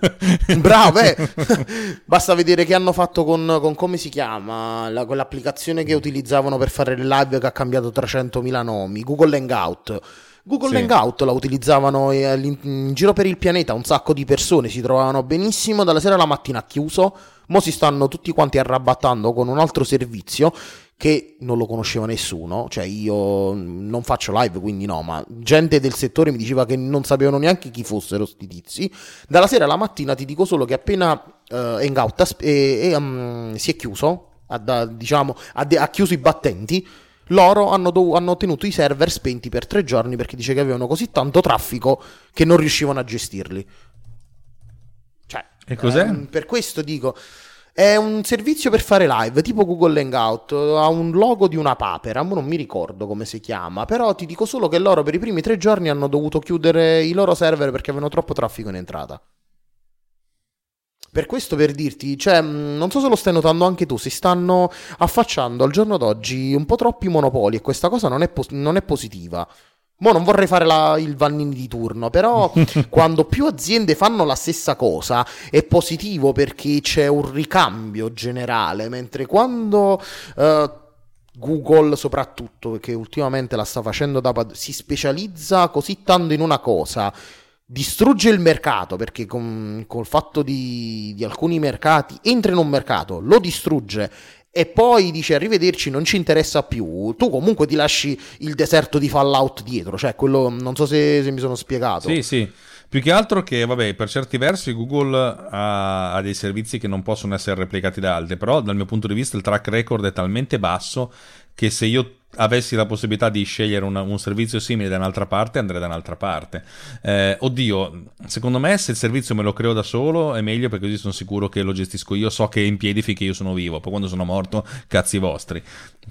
Bravo, eh. basta vedere che hanno fatfatto con, con come si chiama, la, quell'applicazione che utilizzavano per fare le live che ha cambiato 300.000 nomi, Google Hangout Google sì. Hangout la utilizzavano eh, in giro per il pianeta, un sacco di persone si trovavano benissimo, dalla sera alla mattina chiuso, mo si stanno tutti quanti arrabattando con un altro servizio che non lo conosceva nessuno, cioè io non faccio live quindi no, ma gente del settore mi diceva che non sapevano neanche chi fossero sti tizi, dalla sera alla mattina ti dico solo che appena uh, Hangout ha, e, um, si è chiuso, ha, diciamo, ha, ha, chiuso i battenti, loro hanno, dov- hanno tenuto i server spenti per tre giorni perché dice che avevano così tanto traffico che non riuscivano a gestirli. E cos'è? Ehm, per questo dico... È un servizio per fare live, tipo Google Hangout, ha un logo di una papera, non mi ricordo come si chiama, però ti dico solo che loro per i primi tre giorni hanno dovuto chiudere i loro server perché avevano troppo traffico in entrata. Per questo per dirti, cioè, non so se lo stai notando anche tu, si stanno affacciando al giorno d'oggi un po' troppi monopoli e questa cosa non è, pos- non è positiva. Mo non vorrei fare la, il Vannini di turno, però quando più aziende fanno la stessa cosa è positivo perché c'è un ricambio generale, mentre quando uh, Google soprattutto, perché ultimamente la sta facendo da pad- si specializza così tanto in una cosa, distrugge il mercato perché con, col fatto di, di alcuni mercati entra in un mercato, lo distrugge e poi dice arrivederci, non ci interessa più, tu comunque ti lasci il deserto di Fallout dietro, cioè quello, non so se, se mi sono spiegato. Sì, sì. Più che altro che, vabbè, per certi versi Google ha, ha, dei servizi che non possono essere replicati da altri, però dal mio punto di vista il track record è talmente basso che se io avessi la possibilità di scegliere una, un servizio simile da un'altra parte, andrei da un'altra parte. Eh, oddio, secondo me se il servizio me lo creo da solo è meglio perché così sono sicuro che lo gestisco io, so che è in piedi finché io sono vivo, poi quando sono morto, cazzi vostri.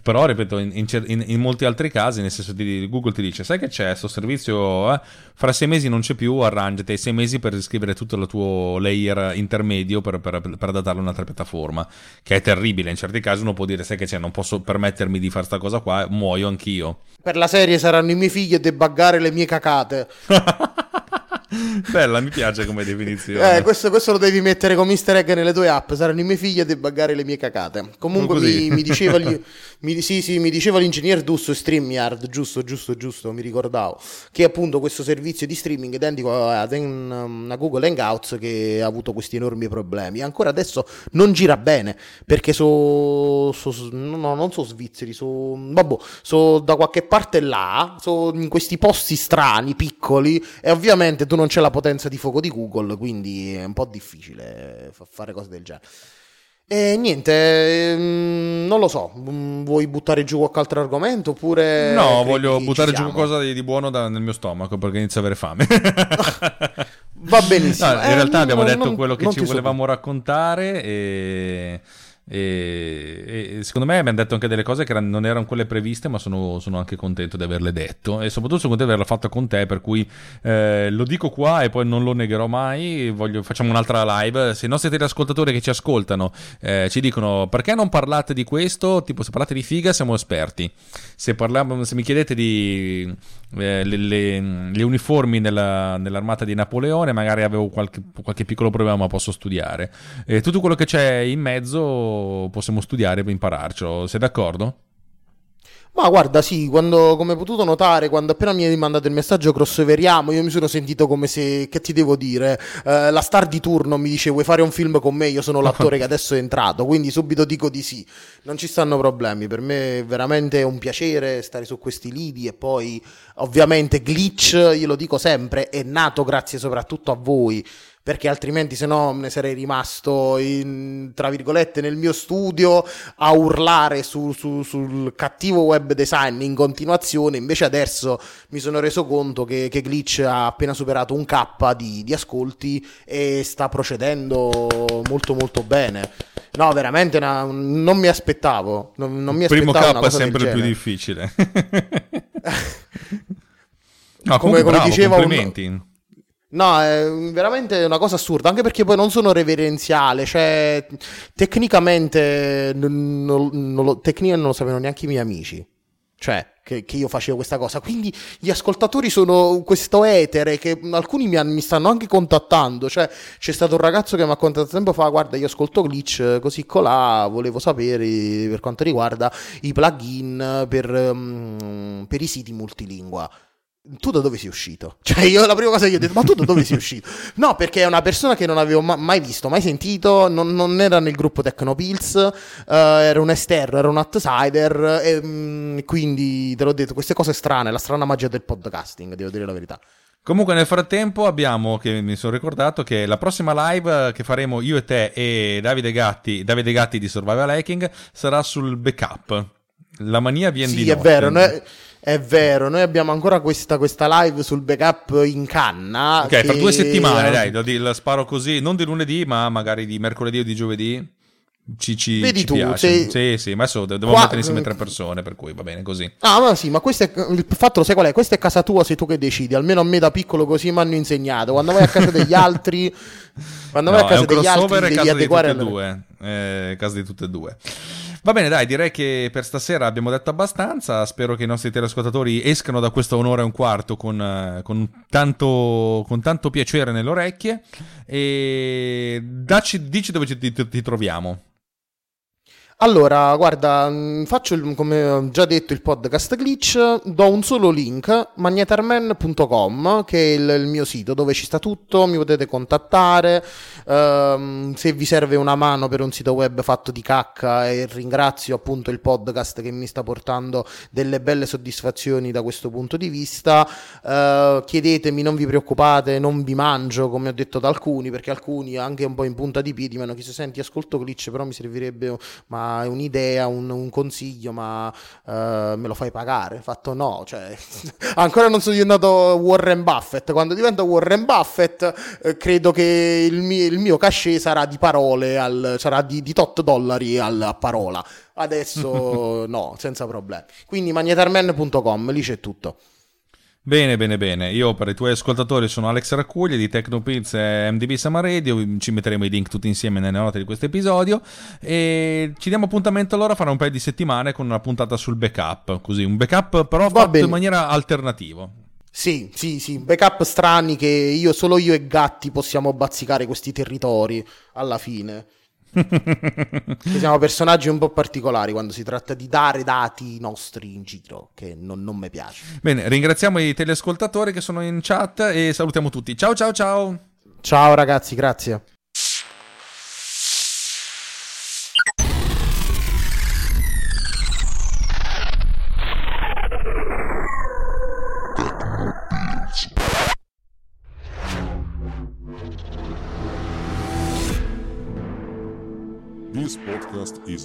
Però, ripeto, in, in, in molti altri casi, nel senso di Google ti dice, sai che c'è questo servizio, eh? fra sei mesi non c'è più, arrangiati, hai sei mesi per riscrivere tutto il tuo layer intermedio per, per, per adattarlo a un'altra piattaforma, che è terribile. In certi casi uno può dire, sai che c'è, non posso permettermi di fare questa cosa qua, muoio anch'io. Per la serie saranno i miei figli a debuggare le mie cacate. Bella, mi piace come definizione. Eh, questo, questo, lo devi mettere come easter egg nelle tue app. Saranno i miei figli a debuggare le mie cacate. Comunque mi, mi, diceva gli, mi, sì, sì, mi diceva l'ingegner Dusso StreamYard, giusto, giusto, giusto, mi ricordavo. Che appunto questo servizio di streaming identico a, a Google Hangouts che ha avuto questi enormi problemi. Ancora adesso non gira bene perché sono, so, no, non so svizzeri, sono so da qualche parte là, sono in questi posti strani, piccoli e ovviamente tu non non c'è la potenza di fuoco di Google, quindi è un po' difficile fare cose del genere. E niente, ehm, non lo so, mm, vuoi buttare giù qualche altro argomento oppure... No, voglio buttare giù qualcosa di, di buono da, nel mio stomaco perché inizio a avere fame. Va benissimo. No, in eh, realtà abbiamo non, detto quello che ci volevamo so. raccontare e... E, e, secondo me abbiamo detto anche delle cose che non erano quelle previste, ma sono, sono, anche contento di averle detto. E soprattutto sono contento di averla fatta con te. Per cui eh, lo dico qua e poi non lo negherò mai. Voglio, facciamo un'altra live. Se i nostri teleascoltatori che ci ascoltano eh, ci dicono perché non parlate di questo, tipo se parlate di figa, siamo esperti. Se, parliamo, se mi chiedete di eh, le, le, le, uniformi nella, nell'armata di Napoleone, magari avevo qualche, qualche piccolo problema, ma posso studiare. tutto quello che c'è in mezzo possiamo studiare per impararcelo. Sei d'accordo? Ma guarda, sì, quando, come hai potuto notare, quando appena mi hai mandato il messaggio crossoveriamo, io mi sono sentito come se, che ti devo dire, eh, la star di turno mi dice vuoi fare un film con me, io sono l'attore che adesso è entrato, quindi subito dico di sì, non ci stanno problemi, per me è veramente un piacere stare su questi lidi e poi ovviamente Glitch, io lo dico sempre, è nato grazie soprattutto a voi perché altrimenti se no ne sarei rimasto in, tra virgolette nel mio studio a urlare su, su, sul cattivo web design in continuazione. Invece adesso mi sono reso conto che, che Glitch ha appena superato un K di, di ascolti e sta procedendo molto molto bene. No veramente una, non mi aspettavo non, non mi aspettavo primo K è sempre più difficile. No, come, come bravo, diceva un, No, è veramente una cosa assurda, anche perché poi non sono reverenziale, cioè tecnicamente non, non, non, lo, tecnicamente non lo sapevano neanche i miei amici, cioè che, che, io facevo questa cosa, quindi gli ascoltatori sono questo etere che alcuni mi, mi, stanno anche contattando, cioè c'è stato un ragazzo che mi ha contattato tempo fa, guarda io ascolto Glitch così colà, volevo sapere per quanto riguarda i plugin per, um, per i siti multilingua tu da dove sei uscito? Cioè, io la prima cosa che gli ho detto, ma tu da dove sei uscito? No, perché è una persona che non avevo ma- mai visto, mai sentito, non, non, era nel gruppo Tecnopills, uh, era un esterno, era un outsider, e um, quindi te l'ho detto, queste cose strane, la strana magia del podcasting, devo dire la verità. Comunque nel frattempo abbiamo, che mi sono ricordato, che la prossima live che faremo io e te e Davide Gatti, Davide Gatti di Survival Hacking sarà sul backup. La mania viene sì, di Sì, è notte. vero, noi, è vero, noi abbiamo ancora questa, questa, live sul backup in canna. Ok, che... tra due settimane, dai, la sparo così, non di lunedì, ma magari di mercoledì o di giovedì. Ci, ci, Vedi ci tu, piace. sei... Sì, sì, ma adesso devo Qua... mettere insieme tre persone, per cui va bene così. Ah, ma sì, ma questo è il fatto, lo sai qual è? Questa è casa tua, sei tu che decidi. Almeno a me da piccolo così mi hanno insegnato. Quando vai a casa degli altri, quando no, vai a casa degli altri, devi casa adeguare di tutte e due. Eh, casa di tutte e due. Va bene, dai, direi che per stasera abbiamo detto abbastanza. Spero che i nostri telescoltatori escano da questa un'ora e un quarto con, con, tanto, con tanto, piacere nelle orecchie. E dacci, dici dove ci, ti, ti troviamo. Allora, guarda, faccio il, come ho già detto il podcast glitch, do un solo link, magnetarman.com, che è il, il, mio sito dove ci sta tutto, mi potete contattare, um, se vi serve una mano per un sito web fatto di cacca e ringrazio appunto il podcast che mi sta portando delle belle soddisfazioni da questo punto di vista, uh, chiedetemi, non vi preoccupate, non vi mangio come ho detto da alcuni, perché alcuni anche un po' in punta di piedi mi hanno chiesto senti ascolto glitch però mi servirebbe ma è un'idea, un, un consiglio, ma uh, me lo fai pagare? Fatto no, cioè, ancora non sono diventato Warren Buffett. Quando divento Warren Buffett, eh, credo che il mio, il mio cachet sarà di parole, al, sarà di, di tot dollari al, a parola. Adesso no, senza problemi. Quindi magnetarman.com, lì c'è tutto. Bene, bene, bene. Io per i tuoi ascoltatori sono Alex Raccuglia di Tecnopills e MDB Sama Radio. Ci metteremo i link tutti insieme nelle note di questo episodio. E ci diamo appuntamento allora fra un paio di settimane con una puntata sul backup. Così, un backup però Va fatto bene. in maniera alternativa. Sì, sì, sì, backup strani che io, solo io e Gatti possiamo bazzicare questi territori alla fine. siamo personaggi un po' particolari quando si tratta di dare dati nostri in giro, che non, non mi piace. Bene, ringraziamo i teleascoltatori che sono in chat e salutiamo tutti. Ciao ciao ciao! Ciao ragazzi, grazie.